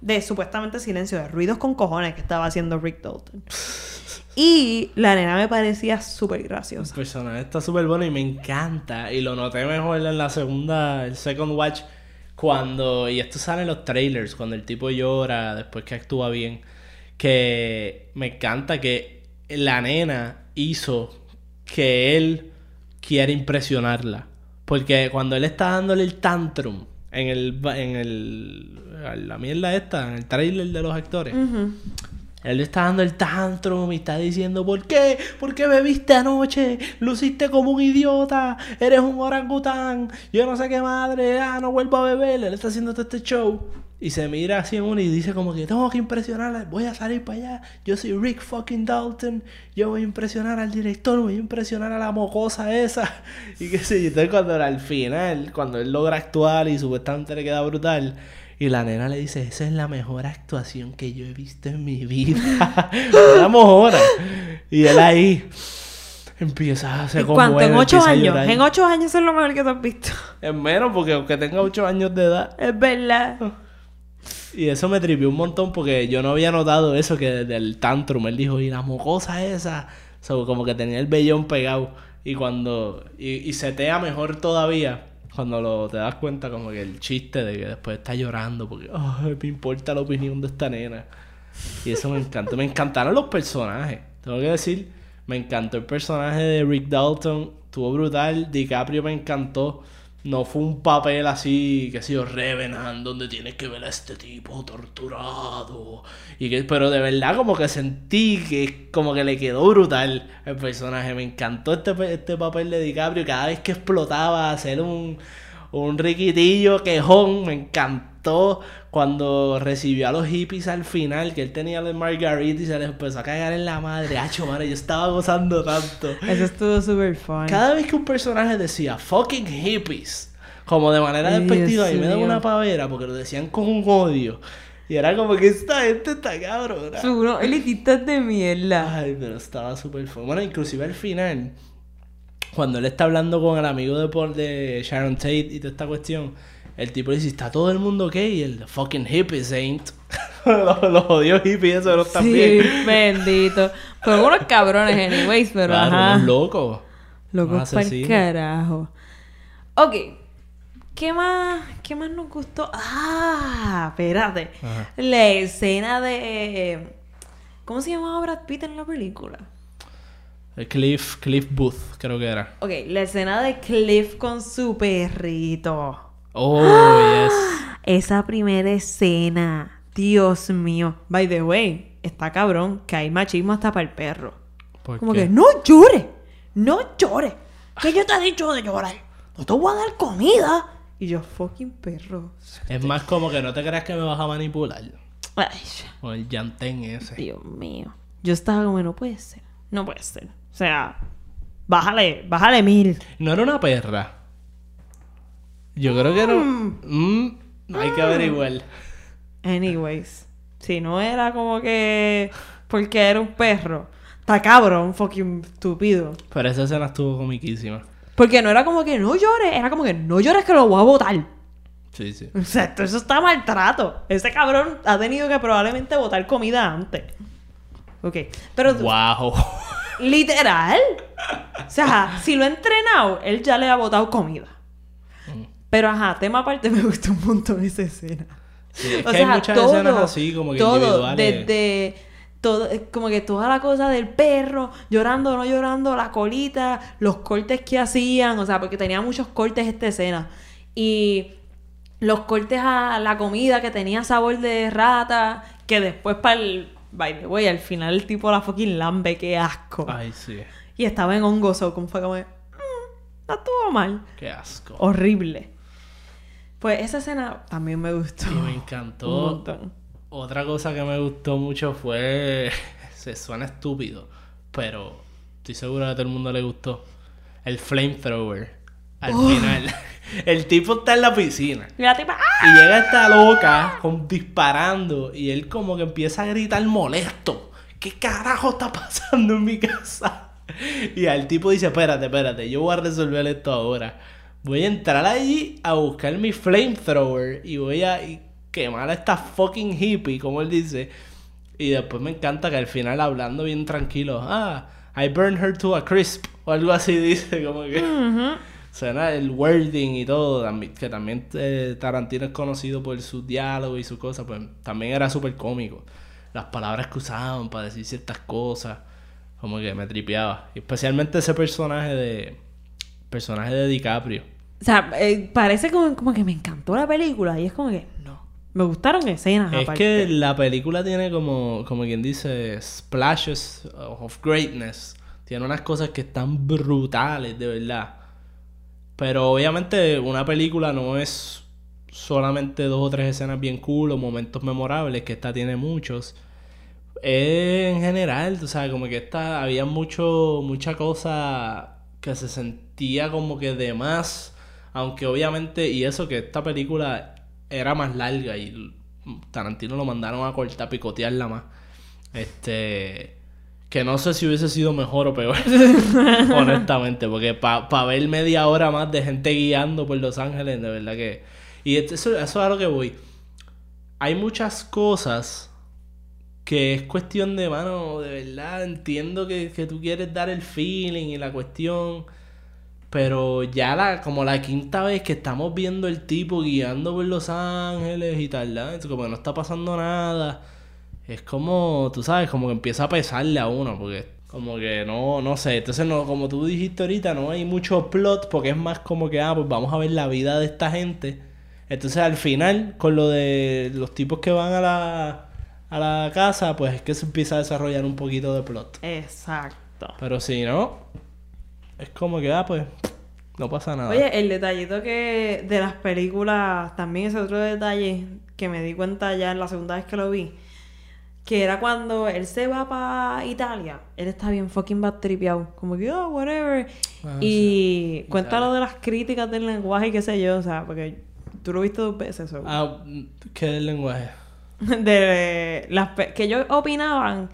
De supuestamente silencio, de ruidos con cojones que estaba haciendo Rick Dalton. Y la nena me parecía súper El graciosa. personaje está súper bueno y me encanta. Y lo noté mejor en la segunda, el second watch. Cuando, y esto sale en los trailers, cuando el tipo llora después que actúa bien. Que me encanta que la nena hizo que él quiere impresionarla. Porque cuando él está dándole el tantrum en el, en el, la mierda esta, en el trailer de los actores, él le está dando el tantrum y está diciendo, ¿por qué? ¿Por qué bebiste anoche? Luciste como un idiota, eres un orangután, yo no sé qué madre, ah, no vuelvo a beber, él está haciendo todo este show. Y se mira así en uno y dice como que tengo que impresionarla, voy a salir para allá, yo soy Rick fucking Dalton, yo voy a impresionar al director, voy a impresionar a la mocosa esa. Y qué sé yo, entonces cuando al final, cuando él logra actuar y supuestamente le queda brutal, y la nena le dice, esa es la mejor actuación que yo he visto en mi vida. la mojona. Y él ahí empieza a hacer ¿En como cuánto? ¿En ocho años? En ocho... años es lo mejor que tú has visto. En menos, porque aunque tenga ocho años de edad. Es verdad. Y eso me tripió un montón porque yo no había notado eso que desde el tantrum él dijo, y la mocosa esa. So, como que tenía el vellón pegado. Y cuando. Y, y setea mejor todavía. Cuando lo, te das cuenta como que el chiste de que después está llorando porque "Ay, me importa la opinión de esta nena. Y eso me encantó. Me encantaron los personajes. Tengo que decir, me encantó el personaje de Rick Dalton. Estuvo brutal. DiCaprio me encantó. No fue un papel así, que ha sido Revenant, donde tienes que ver a este tipo torturado. Y que, pero de verdad como que sentí que como que le quedó brutal el personaje. Me encantó este, este papel de DiCaprio. Cada vez que explotaba a hacer un, un riquitillo quejón, me encantó cuando recibió a los hippies al final, que él tenía el Margarita y se les empezó a cagar en la madre. Hacho, madre, yo estaba gozando tanto. Eso estuvo súper fun. Cada vez que un personaje decía fucking hippies, como de manera despectiva, y me da una pavera porque lo decían con un odio. Y era como que esta gente está cabrona. Son unos elitistas de mierda. Ay, pero estaba súper fun. Bueno, inclusive al final, cuando él está hablando con el amigo de, Paul, de Sharon Tate y toda esta cuestión, el tipo le dice, ¿está todo el mundo ok? Y el fucking hippies ain't. los, los odios hippies, eso no está Sí, bendito. Pero unos cabrones, anyways, pero Claro, ajá. unos locos. Locos para asesinos. carajo. Ok. ¿Qué más, ¿Qué más nos gustó? Ah, espérate. Ajá. La escena de... ¿Cómo se llamaba Brad Pitt en la película? El Cliff, Cliff Booth, creo que era. Ok, la escena de Cliff con su perrito. Oh, yes. Esa primera escena. Dios mío. By the way, está cabrón que hay machismo hasta para el perro. ¿Por Como qué? que no llores, no llores. ¿Qué yo te he dicho de llorar? No te voy a dar comida. Y yo, fucking perro. Es más como que no te creas que me vas a manipular. Ay, Con el llantén ese. Dios mío. Yo estaba como, no puede ser. No puede ser. O sea, bájale, bájale mil. No era una perra. Yo creo que era. Mm, hay que averiguar. Anyways, si no era como que porque era un perro, está cabrón, fucking estúpido. Pero esa escena estuvo comiquísima. Porque no era como que no llores, era como que no llores que lo voy a botar. Sí, sí. O sea, esto- eso está maltrato. Ese cabrón ha tenido que probablemente botar comida antes. Ok, pero Wow. literal. O sea, si lo ha entrenado, él ya le ha botado comida. Pero ajá, tema aparte me gustó un montón esa escena. Sí, es O que sea, hay muchas todo, escenas así, como que todo, individuales. desde todo, eh, como que toda la cosa del perro, llorando, no llorando, la colita, los cortes que hacían, o sea, porque tenía muchos cortes esta escena. Y los cortes a la comida que tenía sabor de rata, que después para el, by the way, al final el tipo la fucking lambe, qué asco. Ay, sí. Y estaba en hongo, so, como fue como, "Mm, no estuvo mal, Qué asco. horrible. Pues esa escena también me gustó. Y me Un encantó. montón. Otra cosa que me gustó mucho fue. Se suena estúpido, pero estoy seguro que a todo el mundo le gustó. El flamethrower. Al Oh. final. El tipo está en la piscina. Y la tipa, ¡ah! Y llega esta loca con, disparando. Y él como que empieza a gritar molesto. ¿Qué carajo está pasando en mi casa? Y al tipo dice, espérate, espérate, yo voy a resolver esto ahora. Voy a entrar allí a buscar mi flamethrower y voy a quemar a esta fucking hippie, como él dice. Y después me encanta que al final hablando bien tranquilo, ah, I burned her to a crisp. O algo así dice, como que... Suena el wording y todo, que también eh, Tarantino es conocido por su diálogo y su cosa, pues también era súper cómico. Las palabras que usaban para decir ciertas cosas, como que me tripeaba. Y especialmente ese personaje de, personaje de DiCaprio. O sea, eh, parece como, como que me encantó la película y es como que no. Me gustaron escenas Es aparte. que la película tiene como, como quien dice, splashes of greatness. Tiene unas cosas que están brutales, de verdad. Pero obviamente una película no es solamente dos o tres escenas bien cool o momentos memorables, que esta tiene muchos. Eh, en general, tú sabes, como que esta había mucho, mucha cosa que se sentía como que de más. Aunque obviamente, y eso que esta película era más larga y Tarantino lo mandaron a cortar, picotearla más. Este. Que no sé si hubiese sido mejor o peor. honestamente. Porque para ver media hora más de gente guiando por Los Ángeles, de verdad que. Y esto- eso, eso es a lo que voy. Hay muchas cosas que es cuestión de mano, de verdad. Entiendo que, que tú quieres dar el feeling y la cuestión. Pero ya la, como la quinta vez que estamos viendo el tipo guiando por Los Ángeles y tal, como que no está pasando nada. Es como, tú sabes, como que empieza a pesarle a uno, porque como que no, no sé. Entonces, no, como tú dijiste ahorita, no hay mucho plot, porque es más como que, ah, pues vamos a ver la vida de esta gente. Entonces, al final, con lo de los tipos que van a la, a la casa, pues es que se empieza a desarrollar un poquito de plot. Exacto. Pero si no, es como que, ah, pues, no pasa nada. Oye, el detallito que de las películas, también ese otro detalle que me di cuenta ya en la segunda vez que lo vi, que era cuando él se va para Italia, él está bien fucking bad tripeado, como que, oh, whatever. Ah, y cuenta lo de las críticas del lenguaje y qué sé yo, o sea, porque tú lo viste dos veces, so. Ah, ¿qué es el lenguaje? de las pe- que ellos opinaban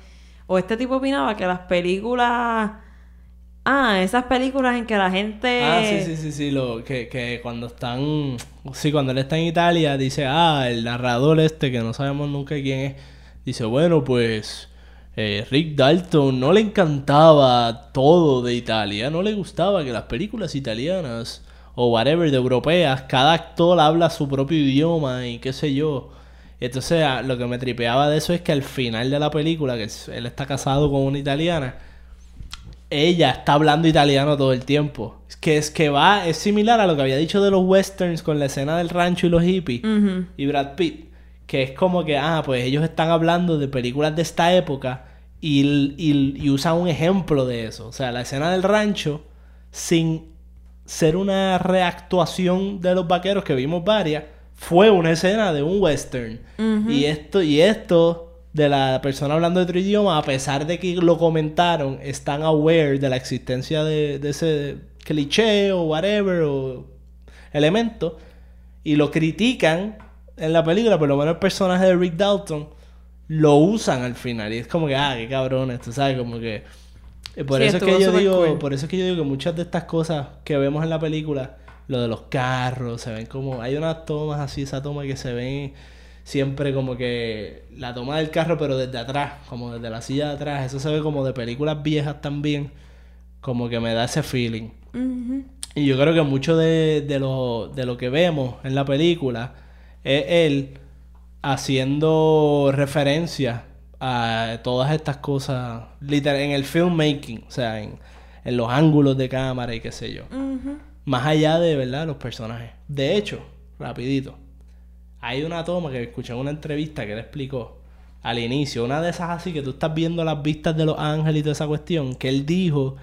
o este tipo opinaba que las películas ah esas películas en que la gente Ah, sí, sí, sí, sí, lo, que, que cuando están, sí, cuando él está en Italia, dice, ah, el narrador este, que no sabemos nunca quién es, dice, bueno, pues, eh, Rick Dalton no le encantaba todo de Italia, no le gustaba que las películas italianas, o whatever, de europeas, cada actor habla su propio idioma y qué sé yo. Entonces, ah, lo que me tripeaba de eso es que al final de la película, que él está casado con una italiana, ella está hablando italiano todo el tiempo. Es que es que va, es similar a lo que había dicho de los westerns con la escena del rancho y los hippies y Brad Pitt. Que es como que, ah, pues ellos están hablando de películas de esta época y, y- y usan un ejemplo de eso. O sea, la escena del rancho, sin ser una reactuación de los vaqueros que vimos varias, fue una escena de un western. Y esto, y esto de la persona hablando de otro idioma, a pesar de que lo comentaron, están aware de la existencia de, de ese cliché o whatever o elemento y lo critican en la película, por lo menos el personaje de Rick Dalton lo usan al final y es como que, ah, qué cabrones, tú sabes, como que... eh, Por Sí, eso es que yo digo, cool. por eso es que yo digo que muchas de estas cosas que vemos en la película, lo de los carros, se ven como, hay unas tomas así, esa toma que se ven siempre como que la toma del carro pero desde atrás, como desde la silla de atrás, eso se ve como de películas viejas también, como que me da ese feeling. Y yo creo que mucho de, de lo, de lo que vemos en la película es él haciendo referencia a todas estas cosas literal, en el filmmaking, o sea, en, en los ángulos de cámara y qué sé yo. Más allá de, ¿verdad?, los personajes. De hecho, rapidito, hay una toma que escuché en una entrevista que él explicó al inicio, una de esas así que tú estás viendo las vistas de los ángeles y toda esa cuestión, que él dijo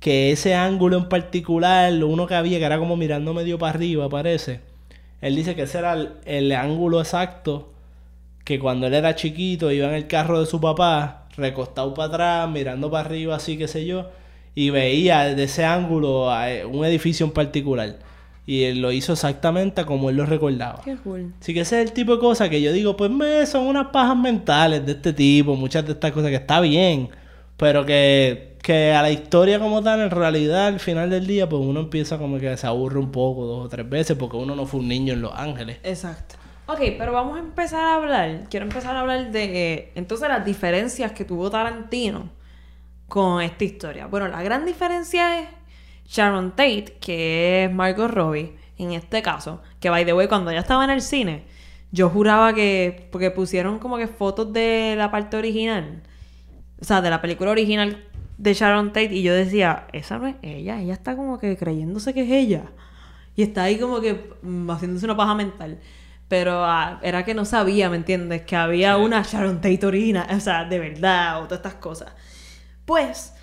que ese ángulo en particular, lo uno que había, que era como mirando medio para arriba, parece. Él dice que ese era el, ángulo exacto que cuando él era chiquito iba en el carro de su papá, recostado para atrás, mirando para arriba, así que sé yo, y veía desde ese ángulo eh, un edificio en particular. Y él lo hizo exactamente como él lo recordaba. Qué cool. Así que ese es el tipo de cosas que yo digo, pues me, son unas pajas mentales de este tipo, muchas de estas cosas que está bien, pero que, que a la historia como tal, en realidad, al final del día, pues uno empieza como que se aburre un poco dos o tres veces porque uno no fue un niño en Los Ángeles. Exacto. Ok, pero vamos a empezar a hablar. Quiero empezar a hablar de entonces las diferencias que tuvo Tarantino con esta historia. Bueno, la gran diferencia es Sharon Tate, que es Margot Robbie, en este caso, que by the way, cuando ella estaba en el cine, yo juraba que, porque pusieron como que fotos de la parte original, o sea, de la película original de Sharon Tate y yo decía, esa no es ella, ella está como que creyéndose que es ella. Y está ahí como que mm, haciéndose una paja mental. Pero ah, era que no sabía, ¿me entiendes? Que había una Sharon Tate original, o sea, de verdad, o todas estas cosas. Pues,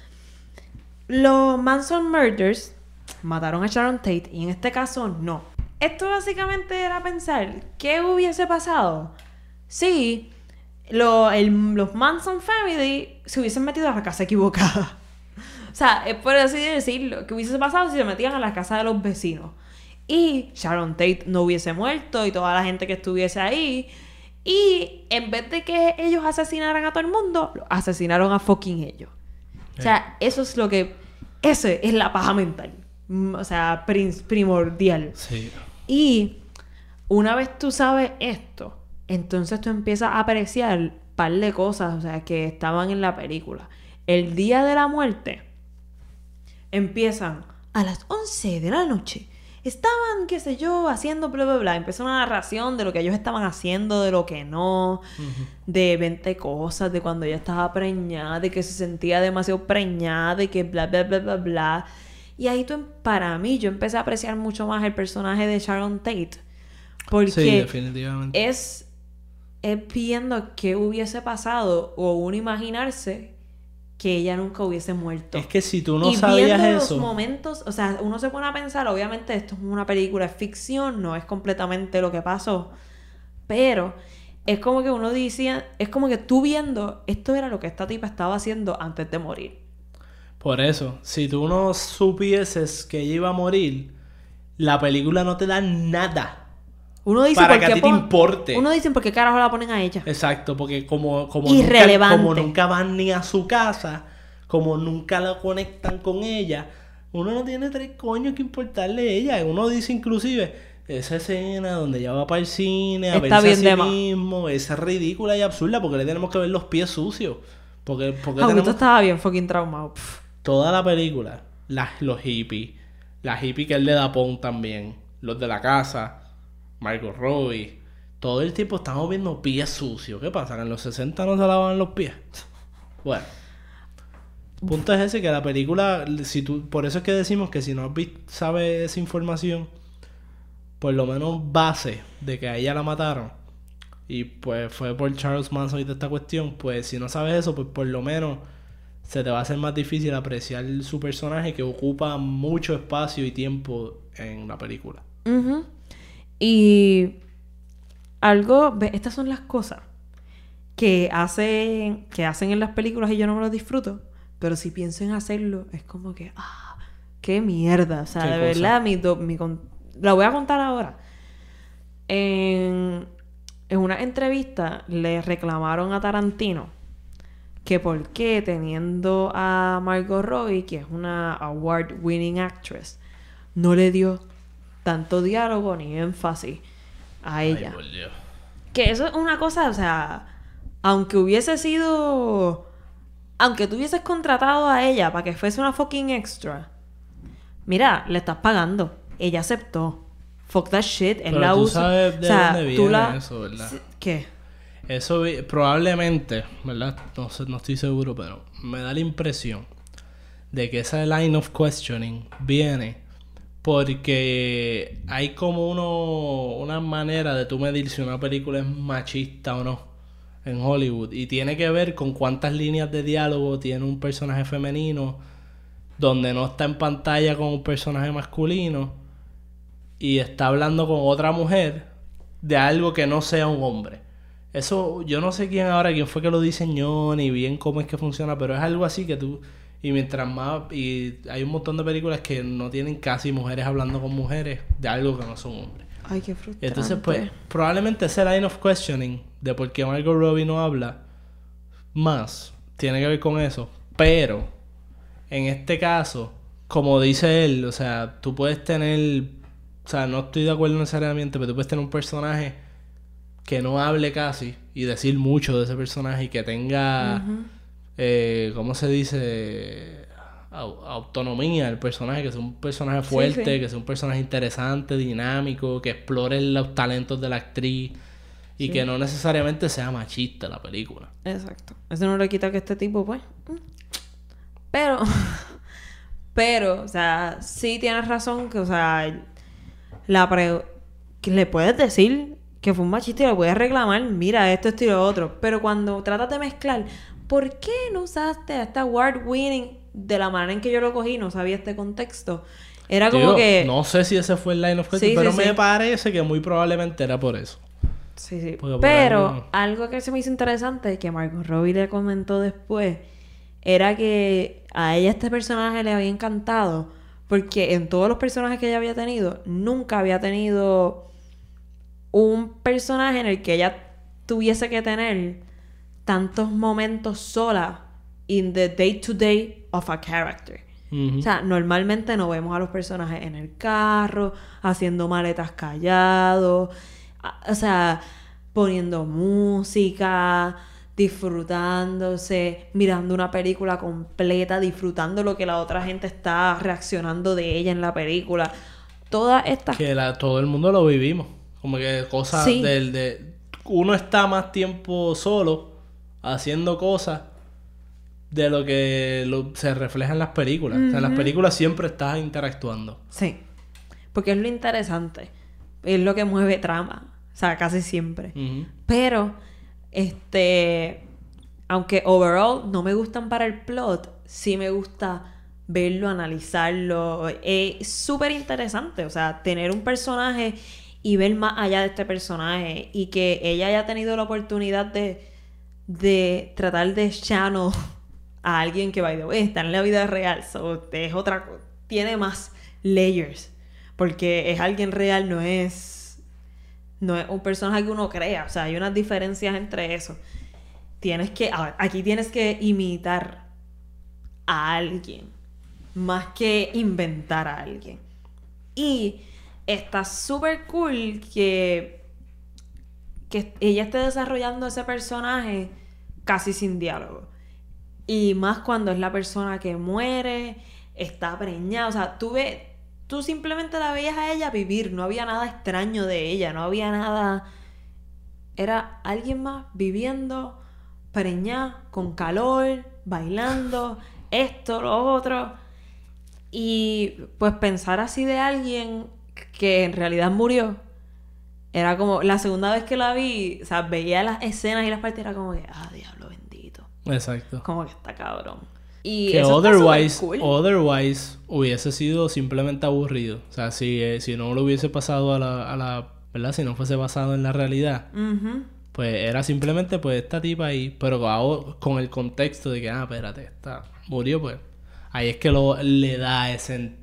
los Manson Murders mataron a Sharon Tate y en este caso no. Esto básicamente era pensar, ¿qué hubiese pasado si lo- el- los Manson Family se hubiesen metido a la casa equivocada? O sea, es por así decirlo, ¿qué hubiese pasado si se metían a la casa de los vecinos? Y Sharon Tate no hubiese muerto y toda la gente que estuviese ahí. Y en vez de que ellos asesinaran a todo el mundo, asesinaron a fucking ellos. O sea, eso es lo que... Eso es la paja mental. Mm, O sea, primordial. Sí. Y una vez tú sabes esto, entonces tú empiezas a apreciar un par de cosas, o sea, que estaban en la película. El día de la muerte empiezan a las 11 de la noche. Estaban, qué sé yo, haciendo bla, bla, bla. Empieza una narración de lo que ellos estaban haciendo, de lo que no, de 20 cosas, de cuando ella estaba preñada, de que se sentía demasiado preñada, de que bla, bla, bla, bla, bla. Y ahí tú, em- para mí, yo empecé a apreciar mucho más el personaje de Sharon Tate. Porque Sí, definitivamente. es, es viendo qué hubiese pasado o uno imaginarse que ella nunca hubiese muerto. Es que si tú no y sabías viendo eso. los momentos, o sea, uno se pone a pensar, obviamente esto es una película, es ficción, no es completamente lo que pasó, pero es como que uno decía, es como que tú viendo, esto era lo que esta tipa estaba haciendo antes de morir. Por eso, si tú no supieses que ella iba a morir, la película no te da nada. Uno dice, Para ¿por que a ti te importe. Uno dice, ¿por qué carajo la ponen a ella? Exacto, porque como, como, nunca, Irrelevante. como nunca van ni a su casa, como nunca la conectan con ella, uno no tiene tres coños que importarle a ella. Uno dice inclusive, esa escena donde ella va para el cine a Está verse bien a sí mismo, esa es ridícula y absurda porque le tenemos que ver los pies sucios. Porque, porque Augusto tenemos estaba bien fucking traumado. Pff. toda la película, las, los hippies, la hippie que él le da Pon también, los de la casa, Margot Robbie, todo el tiempo estamos viendo pies sucios. ¿Qué pasa? ¿Que en los 60 no se lavaban los pies? Bueno. Punto es ese que la película, si tú, por eso es que decimos que si no sabes esa información, por lo menos base de que a ella la mataron y pues fue por Charles Manson y toda esta cuestión, pues si no sabes eso, pues por lo menos se te va a hacer más difícil apreciar su personaje que ocupa mucho espacio y tiempo en la película. Y algo, estas son las cosas que hacen, que hacen en las películas y yo no me lo disfruto. Pero si pienso en hacerlo, es como que, ah, qué mierda. O sea, ¿Qué de cosa? verdad, mi, do- mi con- la voy a contar ahora. En, en una entrevista le reclamaron a Tarantino que por qué teniendo a Margot Robbie, que es una award-winning actress, no le dio tanto diálogo ni énfasis a ella. Que eso es una cosa, o sea, aunque hubiese sido. Aunque tú hubieses contratado a ella para que fuese una fucking extra, mira, le estás pagando. Ella aceptó. Fuck that shit. Él Pero la tú usa. sabes de o sea, dónde tú viene la- eso, ¿verdad? ¿Qué? Eso probablemente, ¿verdad? No, sé, no estoy seguro, pero me da la impresión de que esa line of questioning viene porque hay como uno, una manera de tú medir si una película es machista o no en Hollywood y tiene que ver con cuántas líneas de diálogo tiene un personaje femenino donde no está en pantalla con un personaje masculino y está hablando con otra mujer de algo que no sea un hombre. Eso, yo no sé quién ahora, quién fue que lo diseñó, ni bien cómo es que funciona, pero es algo así que tú, y mientras más, y hay un montón de películas que no tienen casi mujeres hablando con mujeres de algo que no son hombres. Ay, qué frustrante. Entonces, pues, probablemente ese line of questioning de por qué Margot Robbie no habla más tiene que ver con eso. Pero, en este caso, como dice él, o sea, tú puedes tener, o sea, no estoy de acuerdo necesariamente, pero tú puedes tener un personaje que no hable casi y decir mucho de ese personaje y que tenga, eh, ¿cómo se dice? Au- autonomía el personaje, que sea un personaje fuerte, sí. que sea un personaje interesante, dinámico, que explore los talentos de la actriz y que no necesariamente sea machista la película. Exacto. Eso no le quita que este tipo, pues. mm, Pero, pero, o sea, sí tienes razón que, o sea, la pre- que le puedes decir que fue un machista y le puedes reclamar, mira, esto, esto y lo otro. Pero cuando tratas de mezclar, ¿por qué no usaste a esta award winning de la manera en que yo lo cogí? No sabía este contexto. Era como que... No sé si ese fue el line of Sí, question, pero sí, me sí. parece que muy probablemente era por eso. Sí, sí. Porque Pero algo- algo que se me hizo interesante, que Margot Robbie le comentó después, era que a ella este personaje le había encantado. Porque en todos los personajes que ella había tenido, nunca había tenido un personaje en el que ella tuviese que tener tantos momentos sola in the day to day of a character. O sea, normalmente no vemos a los personajes en el carro, haciendo maletas callados, o sea, poniendo música, disfrutándose, mirando una película completa, disfrutando lo que la otra gente está reaccionando de ella en la película. Todas estas que la- todo el mundo lo vivimos. Como que cosas Sí. del de uno está más tiempo solo haciendo cosas de lo que lo- se refleja en las películas. O sea, en las películas siempre estás interactuando. Sí. Porque es lo interesante. Es lo que mueve trama. O sea, casi siempre. Pero, este. Aunque overall no me gustan para el plot, sí me gusta verlo, analizarlo. Es súper interesante. O sea, tener un personaje y ver más allá de este personaje. Y que ella haya tenido la oportunidad de, de tratar de channel a alguien que, by the way, está en la vida real. So, es otra Tiene más layers. Porque es alguien real, no es. No es un personaje que uno crea. O sea, hay unas diferencias entre eso. Tienes que. aquí tienes que imitar a alguien. Más que inventar a alguien. Y está súper cool que. Que ella esté desarrollando ese personaje casi sin diálogo. Y más cuando es la persona que muere, está preñada. O sea, tú tú simplemente la veías a ella vivir. No había nada extraño de ella. No había nada. Era alguien más viviendo, preñada, con calor, bailando, esto, lo otro. Y pues pensar así de alguien que en realidad murió. Era como, la segunda vez que la vi, o sea, veía las escenas y las partes, era como que, ah, diablo bendito. Exacto. Como que está cabrón. Y Que está otherwise, cool. otherwise hubiese sido simplemente aburrido. O sea, si, eh, si no lo hubiese pasado a la, a la, ¿verdad? Si no fuese basado en la realidad, pues era simplemente pues esta tipa ahí, pero ahora con el contexto de que, ah, espérate, esta murió, pues ahí es que lo, le da ese...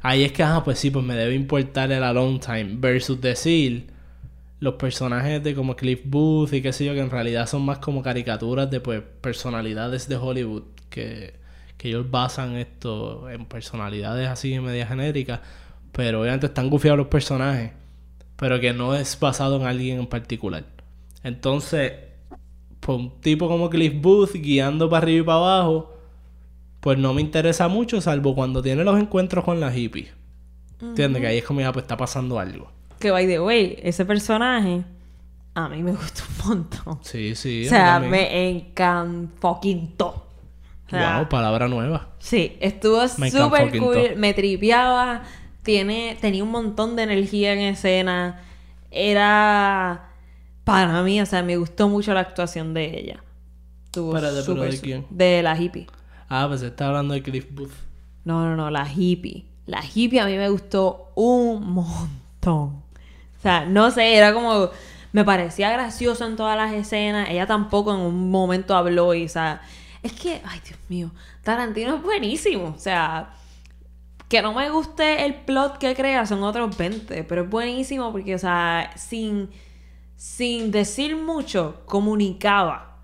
Ahí es que, ah, pues sí, pues me debe importar el alone time versus decir los personajes de como Cliff Booth y qué sé yo, que en realidad son más como caricaturas de pues personalidades de Hollywood que, que ellos basan esto en personalidades así media genéricas, pero obviamente están gufiados los personajes, pero que no es basado en alguien en particular. Entonces, pues un tipo como Cliff Booth guiando para arriba y para abajo, pues no me interesa mucho, salvo cuando tiene los encuentros con la hippie. ¿Entiendes? Que ahí es como ya pues está pasando algo. Que by the way, ese personaje a mí me gustó un montón. Sí, sí. o sea, me encantó. O sea, Wow, palabra nueva. Sí, estuvo súper cool, me tripeaba, tiene, tenía un montón de energía en escena, era para mí, o sea, me gustó mucho la actuación de ella. Estuvo Espérate, ¿pero súper, de quién? De la hippie. Ah, pues está hablando de Cliff Booth. No, no, no, la hippie. La hippie a mí me gustó un montón. O sea, no sé, era como... Me parecía gracioso en todas las escenas. Ella tampoco en un momento habló y, o sea... Es que, ay, Dios mío, Tarantino es buenísimo. O sea, que no me guste el plot que crea son otros 20, pero es buenísimo porque, o sea, sin, sin decir mucho, comunicaba.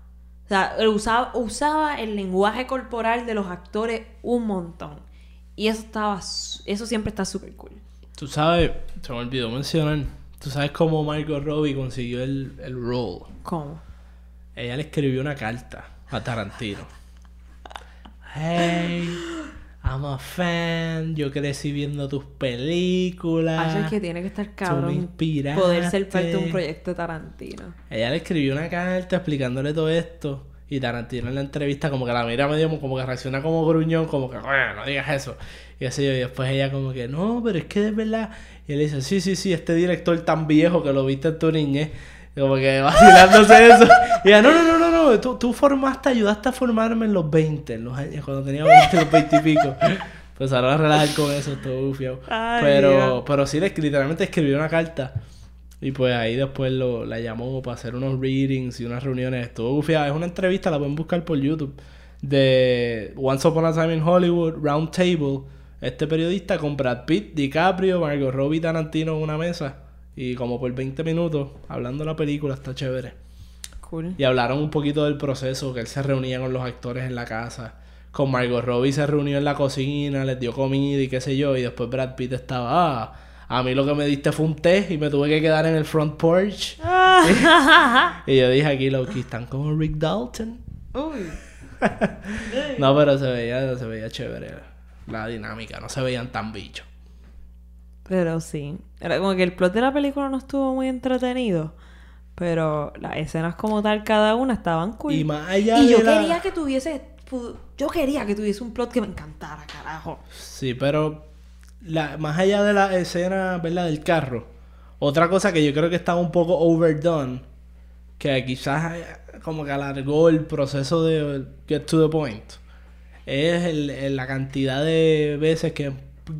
O sea, usaba, usaba el lenguaje corporal de los actores un montón. Y eso estaba, eso siempre está súper cool. Tú sabes, se me olvidó mencionar. Tú sabes cómo Margot Robbie consiguió el, el role. ¿Cómo? Ella le escribió una carta a Tarantino. Hey, I'm a fan. Yo crecí viendo tus películas. Así es que tiene que estar cabrón poder ser parte de un proyecto de Tarantino. Ella le escribió una carta explicándole todo esto. Y Tarantino en la entrevista como que la mira medio como que reacciona como gruñón, como que, "Bueno, no digas eso. Y así, y después ella como que, no, pero es que de verdad. Y él dice, sí, sí, sí, este director tan viejo que lo viste en tu niñez. Y Como que vacilándose eso. Y ella, no, no, no, no, no, tú, tú formaste, ayudaste a formarme en los 20, en los años, cuando tenía 20, los 20 y pico. Pues ahora a relajar con eso, todo bufiado. Pero, Dios. pero sí, literalmente escribió una carta. Y pues ahí después lo, la llamó para hacer unos readings y unas reuniones. Estuvo bufiada. Es una entrevista, la pueden buscar por YouTube. De Once Upon a Time in Hollywood, Round Table. Este periodista con Brad Pitt, DiCaprio, Margot Robbie Tarantino en una mesa. Y como por 20 minutos hablando de la película, está chévere. Cool. Y hablaron un poquito del proceso, que él se reunía con los actores en la casa. Con Margot Robbie se reunió en la cocina, les dio comida y qué sé yo. Y después Brad Pitt estaba, ah, a mí lo que me diste fue un té y me tuve que quedar en el front porch. y yo dije aquí, Loki, están como Rick Dalton. Uy. No, pero se veía, se veía chévere la dinámica, no se veían tan bichos. Pero sí. Era como que el plot de la película no estuvo muy entretenido. Pero las escenas como tal, cada una estaban cool. Y más allá Y de yo la- quería que tuviese. Yo quería que tuviese un plot que me encantara, carajo. Sí, pero la, más allá de la escena, ¿verdad? Del carro. Otra cosa que yo creo que estaba un poco overdone, que quizás eh, como que alargó el proceso de get to the point, es el- el- la cantidad de veces que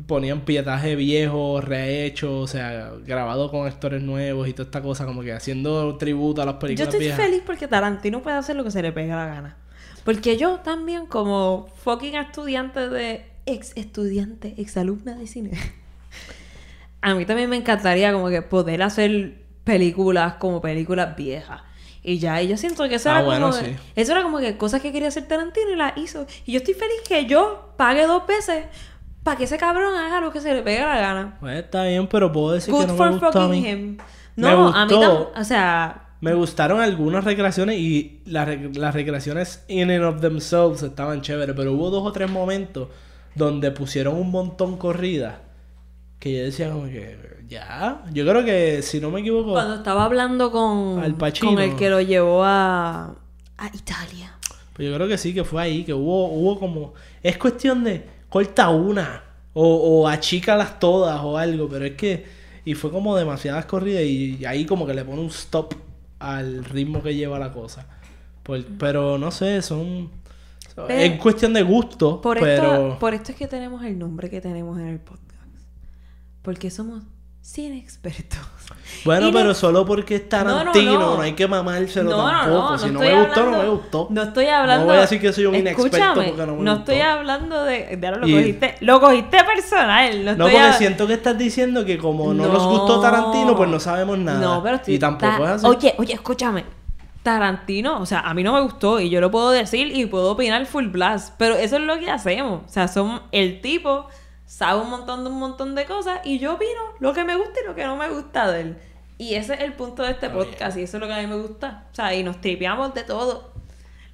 ponían pietaje viejo, rehecho, o sea, grabado con actores nuevos y toda esta cosa, como que haciendo tributo a las Yo películas estoy viejas. feliz porque Tarantino puede hacer lo que se le pega la gana. Porque yo también, como fucking estudiante de. ex estudiante, ex alumna de cine. a mí también me encantaría como que poder hacer películas como películas viejas. Y ya, y yo siento que eso Ah, era bueno, como. sí. Eso era como que cosas que quería hacer Tarantino y las hizo. Y yo estoy feliz que yo pague dos veces para que ese cabrón haga lo que se le pegue la gana. Pues está bien, pero puedo decir Good que no for me gustó a mí. him. Me No, a mí gustó. tam- O sea, Me gustaron algunas recreaciones y las, rec- las recreaciones in and of themselves estaban chéveres, pero hubo dos o tres momentos donde pusieron un montón corridas que yo decía como que ya, yo creo que si no me equivoco, Cuando estaba hablando con, Al Pacino. con el que lo llevó a, a Italia. pues yo creo que sí que fue ahí, que hubo, hubo como, es cuestión de corta una o, o achícalas todas o algo, pero es que, y fue como demasiadas corridas y, ahí como que le pone un stop al ritmo que lleva la cosa. Por- pero no sé, son... Pero- es cuestión de gusto, Por, pero... esto, por esto es que tenemos el nombre que tenemos en el podcast. Porque somos cine expertos. Bueno, no- pero solo porque es Tarantino, no, hay que mamárselo No, no, tampoco. no, si no no me gustó, no me gustó. No estoy hablando. No voy a decir que soy un inexperto porque no me no gustó. estoy hablando de. de ahora lo Y- cogiste. Lo cogiste personal. No, No, estoy porque a- siento que estás diciendo que como no, nos gustó Tarantino, pues no sabemos nada. No, pero estoy- Y tampoco ta- es así. Oye, oye, escúchame. Tarantino, o sea, a mí no me gustó y yo lo puedo decir y puedo opinar full blast, pero eso es lo que hacemos. O sea, son el tipo sabe un montón de un montón de cosas y yo opino lo que me gusta y lo que no me gusta de él. Y ese es el punto de este podcast y eso es lo que a mí me gusta. O sea, y nos tripeamos de todo.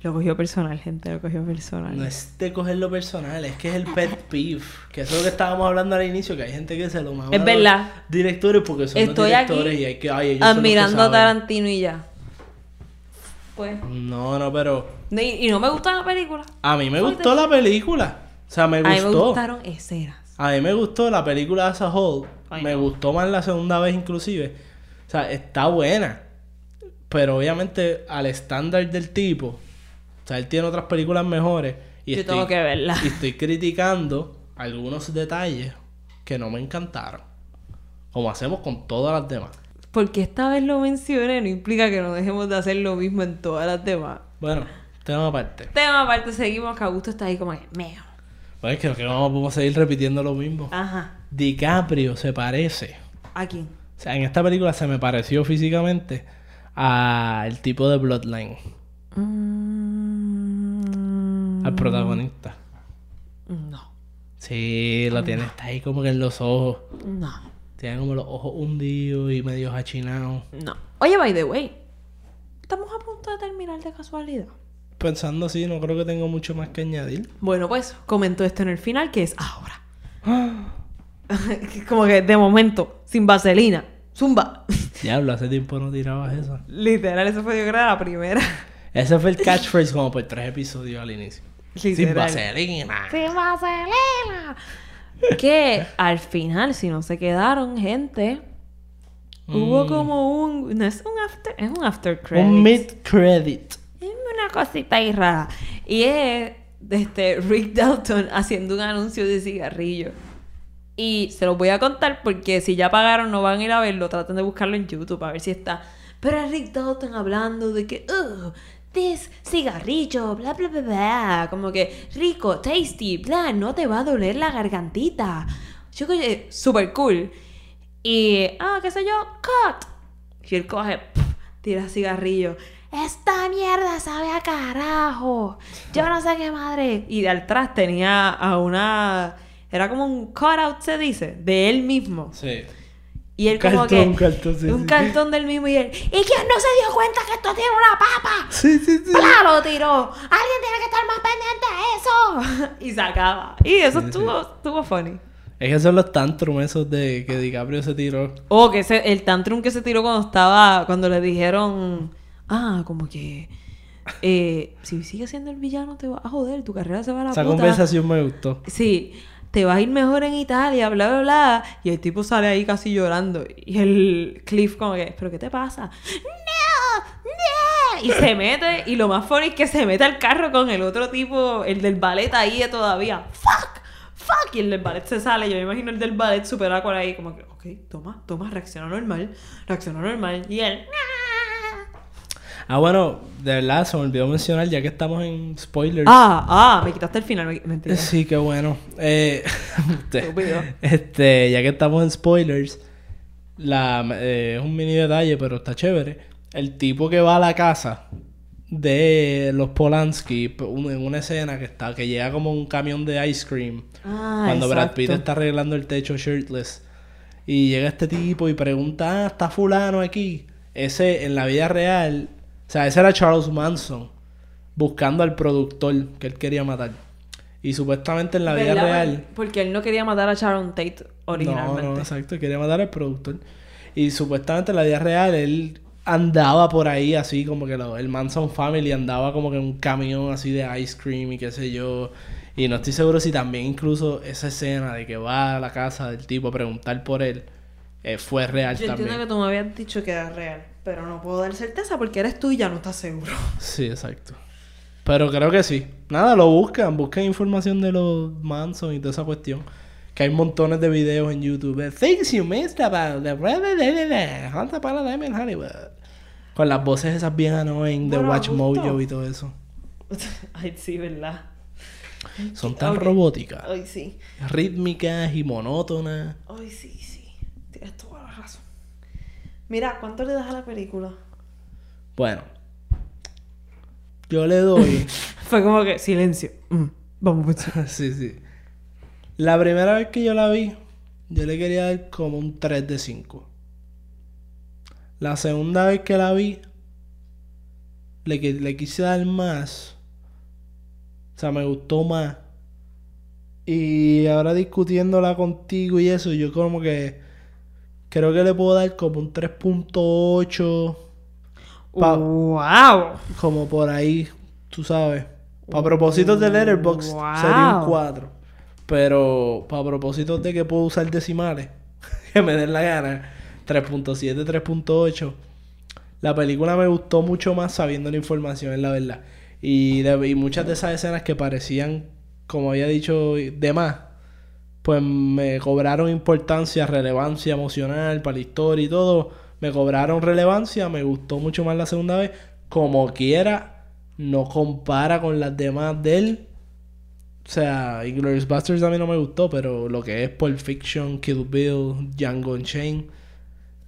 Lo cogió personal, gente, lo cogió personal. No es de cogerlo personal, es que es el pet peeve. Que eso es lo que estábamos hablando al inicio, que hay gente que se lo mama. Es a los verdad. Directores porque son Estoy los directores aquí y hay que... Ay, ellos son los que admirando a. Tarantino y ya. Pues. No, no, pero... Y, y no me gusta la película. A mí me gustó la película. O sea, me A mí me gustó. gustaron escenas. A mí me gustó la película as a whole. Ay, me no. gustó más la segunda vez inclusive. O sea, está buena. Pero obviamente al estándar del tipo. O sea, él tiene otras películas mejores. Y Yo estoy, tengo que verla. Y estoy criticando algunos detalles que no me encantaron. Como hacemos con todas las demás. Porque esta vez lo mencioné no implica que no dejemos de hacer lo mismo en todas las demás. Bueno, tema aparte. Tema aparte, seguimos que Augusto está ahí como que, meo. Pues es que que vamos vamos a seguir repitiendo lo mismo. Ajá. DiCaprio se parece. ¿A quién? O sea, en esta película se me pareció físicamente al tipo de Bloodline, Mm, al protagonista. No. Sí, lo tiene, está ahí como que en los ojos. No. Tiene como los ojos hundidos y medio achinados. No. Oye, by the way. Estamos a punto de terminar de casualidad. Pensando así, no creo que tengo mucho más que añadir. Bueno, pues comento esto en el final, que es ahora. como que de momento, sin vaselina. Zumba. Diablo, hace tiempo no tirabas eso. Literal, eso fue yo creo la primera. Ese fue el catchphrase como por tres episodios al inicio. Sin vaselina. ¡Sin vaselina! que al final, si no se quedaron, gente, hubo como un. No es un after. Es un after credit. Un mid-credit. Es una cosita ahí rara. Y es este, Rick Dalton haciendo un anuncio de cigarrillo. Y se los voy a contar porque si ya pagaron no van a ir a verlo. Traten de buscarlo en YouTube a ver si está. Pero es Rick Dalton hablando de que, this cigarrillo, bla, bla, bla. Como que rico, tasty, bla, no te va a doler la gargantita. Yo que super cool. Y, ah, qué sé yo, cut. Y él coge, tira cigarrillo. Esta mierda sabe a carajo. Yo no sé qué madre. Y de atrás tenía a una. Era como un cutout, se dice, de él mismo. Sí. Y él Un como cartón, que. un cartón, sí, un sí. cartón del mismo y él. ¿Y quién no se dio cuenta que esto tiene una papa? Sí, sí, sí. ¡Pla! Lo tiró. Alguien tiene que estar más pendiente de eso. y se acaba. Y eso Sí, sí. estuvo, estuvo funny. Es que son los tantrum esos de que DiCaprio se tiró. O que ese, el tantrum que se tiró cuando estaba, cuando le dijeron, ah, como que, eh, si sigues siendo el villano te vas a joder, tu carrera se va a la Esa puta. conversación me gustó. Sí, te va a ir mejor en Italia, bla, bla, bla. Y el tipo sale ahí casi llorando. Y el Cliff como que, ¿pero qué te pasa? ¡No! ¡No! Y se mete, y lo más funny es que se mete al carro con el otro tipo, el del ballet ahí todavía. ¡Fuck! ¡Fuck! Y el del ballet se sale. Yo me imagino el del ballet super ahí, como que, ok, toma, toma, reacciona normal, reacciona normal. Y él, "Nah". Ah, bueno, de verdad se me olvidó mencionar, ya que estamos en spoilers. Ah, ah, me quitaste el final, me- mentira. Sí, qué bueno. Eh, este, Estúpido. este, ya que estamos en spoilers, la, eh, es un mini detalle, pero está chévere. El tipo que va a la casa de los Polanski en una escena que está que llega como un camión de ice cream Ah, cuando Brad. Pitt está arreglando el techo shirtless y llega este tipo y pregunta ah está fulano aquí ese en la vida real sea ese era Charles Manson buscando al productor que él quería matar y supuestamente en la vida real Porque él no quería matar a Sharon Tate originalmente. no, no, exacto. Quería matar al productor. Y supuestamente en la vida real él andaba por ahí así como que lo- el Manson Family andaba como que en un camión así de ice cream y qué sé yo. Y no estoy seguro si también incluso esa escena de que va a la casa del tipo a preguntar por él eh, fue real Yo también. entiendo que tú me habías dicho que era real, pero no puedo dar certeza porque eres tú y ya no estás seguro. Sí, exacto. Pero creo que sí. Nada, lo buscan. Buscan información de los Manson y toda esa cuestión. Que hay montones de videos en YouTube. Things you missed about the Time in Hollywood. Con las voces esas bien annoying de Bueno, Watch justo. Mojo y todo eso. Ay, sí, ¿verdad? Son tan Ok. robóticas. Ay, sí. Rítmicas y monótonas. Ay, sí, sí. Tienes toda la razón. Mira, ¿cuánto le das a la película? Bueno. Yo le doy... Fue como que silencio. Mm, vamos pues. sí, sí. La primera vez que yo la vi, yo le quería dar como un 3 de 5. La segunda vez que la vi, le quise dar más. O sea, me gustó más. Y ahora discutiéndola contigo y eso, yo como que creo que le puedo dar como un 3.8. Pa- ¡Wow! como por ahí, tú sabes. Para propósitos de Letterboxd Wow. sería un 4. Pero para propósitos de que puedo usar decimales, que me den la gana, 3.7, 3.8. La película me gustó mucho más sabiendo la información, es la verdad. Y, de- y muchas de esas escenas que parecían, como había dicho, de más, pues me cobraron importancia, relevancia emocional para la historia y todo. Me cobraron relevancia, me gustó mucho más la segunda vez. Como quiera, no compara con las demás de él. O sea, Inglourious Basterds a mí no me gustó, pero lo que es Pulp Fiction, Kill Bill, Django Unchained,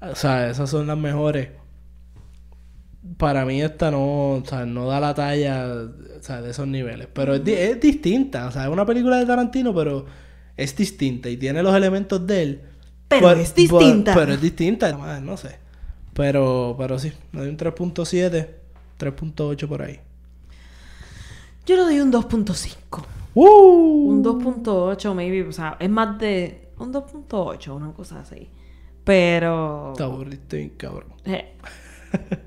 o sea, esas son las mejores. Para mí esta no, o sea, no da la talla, o sea, de esos niveles. Pero es, di- es distinta, o sea, es una película de Tarantino, pero es distinta y tiene los elementos de él. Pero Por- es por- distinta. pero es distinta, no sé. Pero, pero sí, le doy un 3.7, 3.8 por ahí. Yo le doy un 2.5. ¡Woo! Un 2.8, maybe. O sea, es más de. Un 2.8, una cosa así. Pero. Te aburriste bien, cabrón. eh,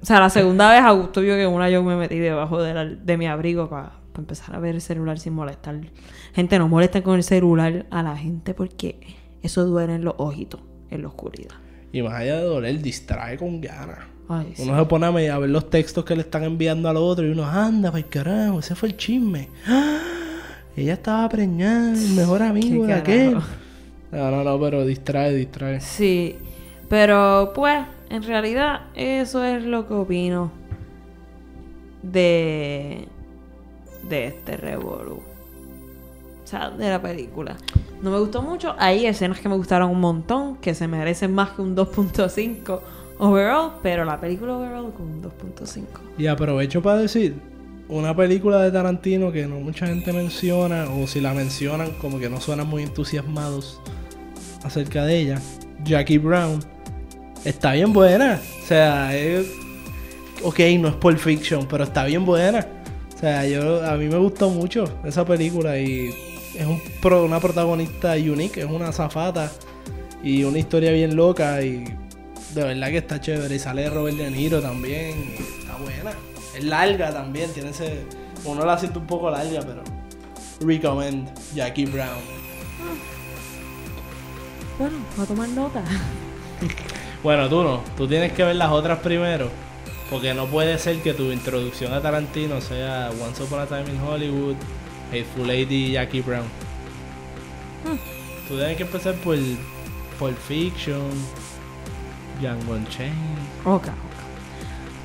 O sea, la segunda vez Augusto vio que en una yo me metí debajo de, la- de mi abrigo para empezar a ver el celular sin molestar. Gente, no molesten con el celular a la gente porque eso duele en los ojitos, en la oscuridad. Y más allá de doler, distrae con ganas. Ay, sí. Uno se pone a ver los textos que le están enviando al otro y uno, anda, pues carajo, ese fue el chisme. ¡Ah! Ella estaba preñada, el mejor amigo de aquel. No, no, no, pero distrae, distrae. Sí, pero pues, en realidad, eso es lo que opino de, de este revolú. O sea, de la película. No me gustó mucho. Hay escenas que me gustaron un montón, que se merecen más que un 2.5 overall, pero la película overall con un 2.5. Y aprovecho para decir, una película de Tarantino que no mucha gente menciona, o si la mencionan, como que no suenan muy entusiasmados acerca de ella. Jackie Brown está bien buena. O sea, es. Ok, no es Pulp Fiction, pero está bien buena. O sea, yo a mí me gustó mucho esa película y es un pro- una protagonista unique, es una zafata y una historia bien loca y de verdad que está chévere. Y sale Robert De Niro también, y está buena. Es larga también, tiene ese. Uno la siente un poco larga, pero. Recommend Jackie Brown. Bueno, voy a tomar nota. Bueno, tú no, tú tienes que ver las otras primero. Porque no puede ser que tu introducción a Tarantino sea Once Upon a Time in Hollywood, Hateful Lady y Jackie Brown. Tú tienes que empezar por Pulp Fiction, Django Unchained. Ok, ok.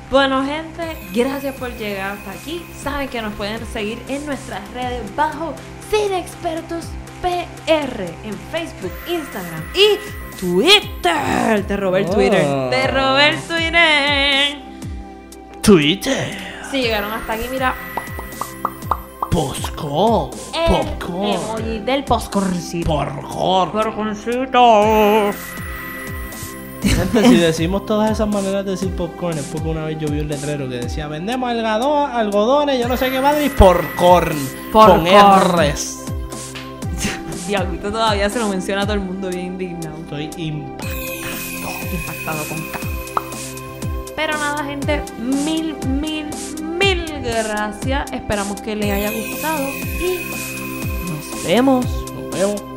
Bueno, gente, gracias por llegar hasta aquí. Saben que nos pueden seguir en nuestras redes bajo Cine Expertos PR en Facebook, Instagram y Twitter. Te robé el Oh. Twitter. Te robé el Twitter. Twitter, Si llegaron hasta aquí, mira Postcall, el Popcorn, emoji del postcorncito. Popcorn. Popcorncito. Gente, si decimos todas esas maneras de decir popcorn es porque una vez yo vi un letrero que decía vendemos algodón, algodones, yo no sé qué madre y porcorn. Con Porcorn. R's. Diablito todavía se lo menciona a todo el mundo bien indignado. Estoy impactado. impactado con K. Pero nada, gente, mil, mil, mil gracias. Esperamos que les haya gustado y nos vemos. Nos vemos.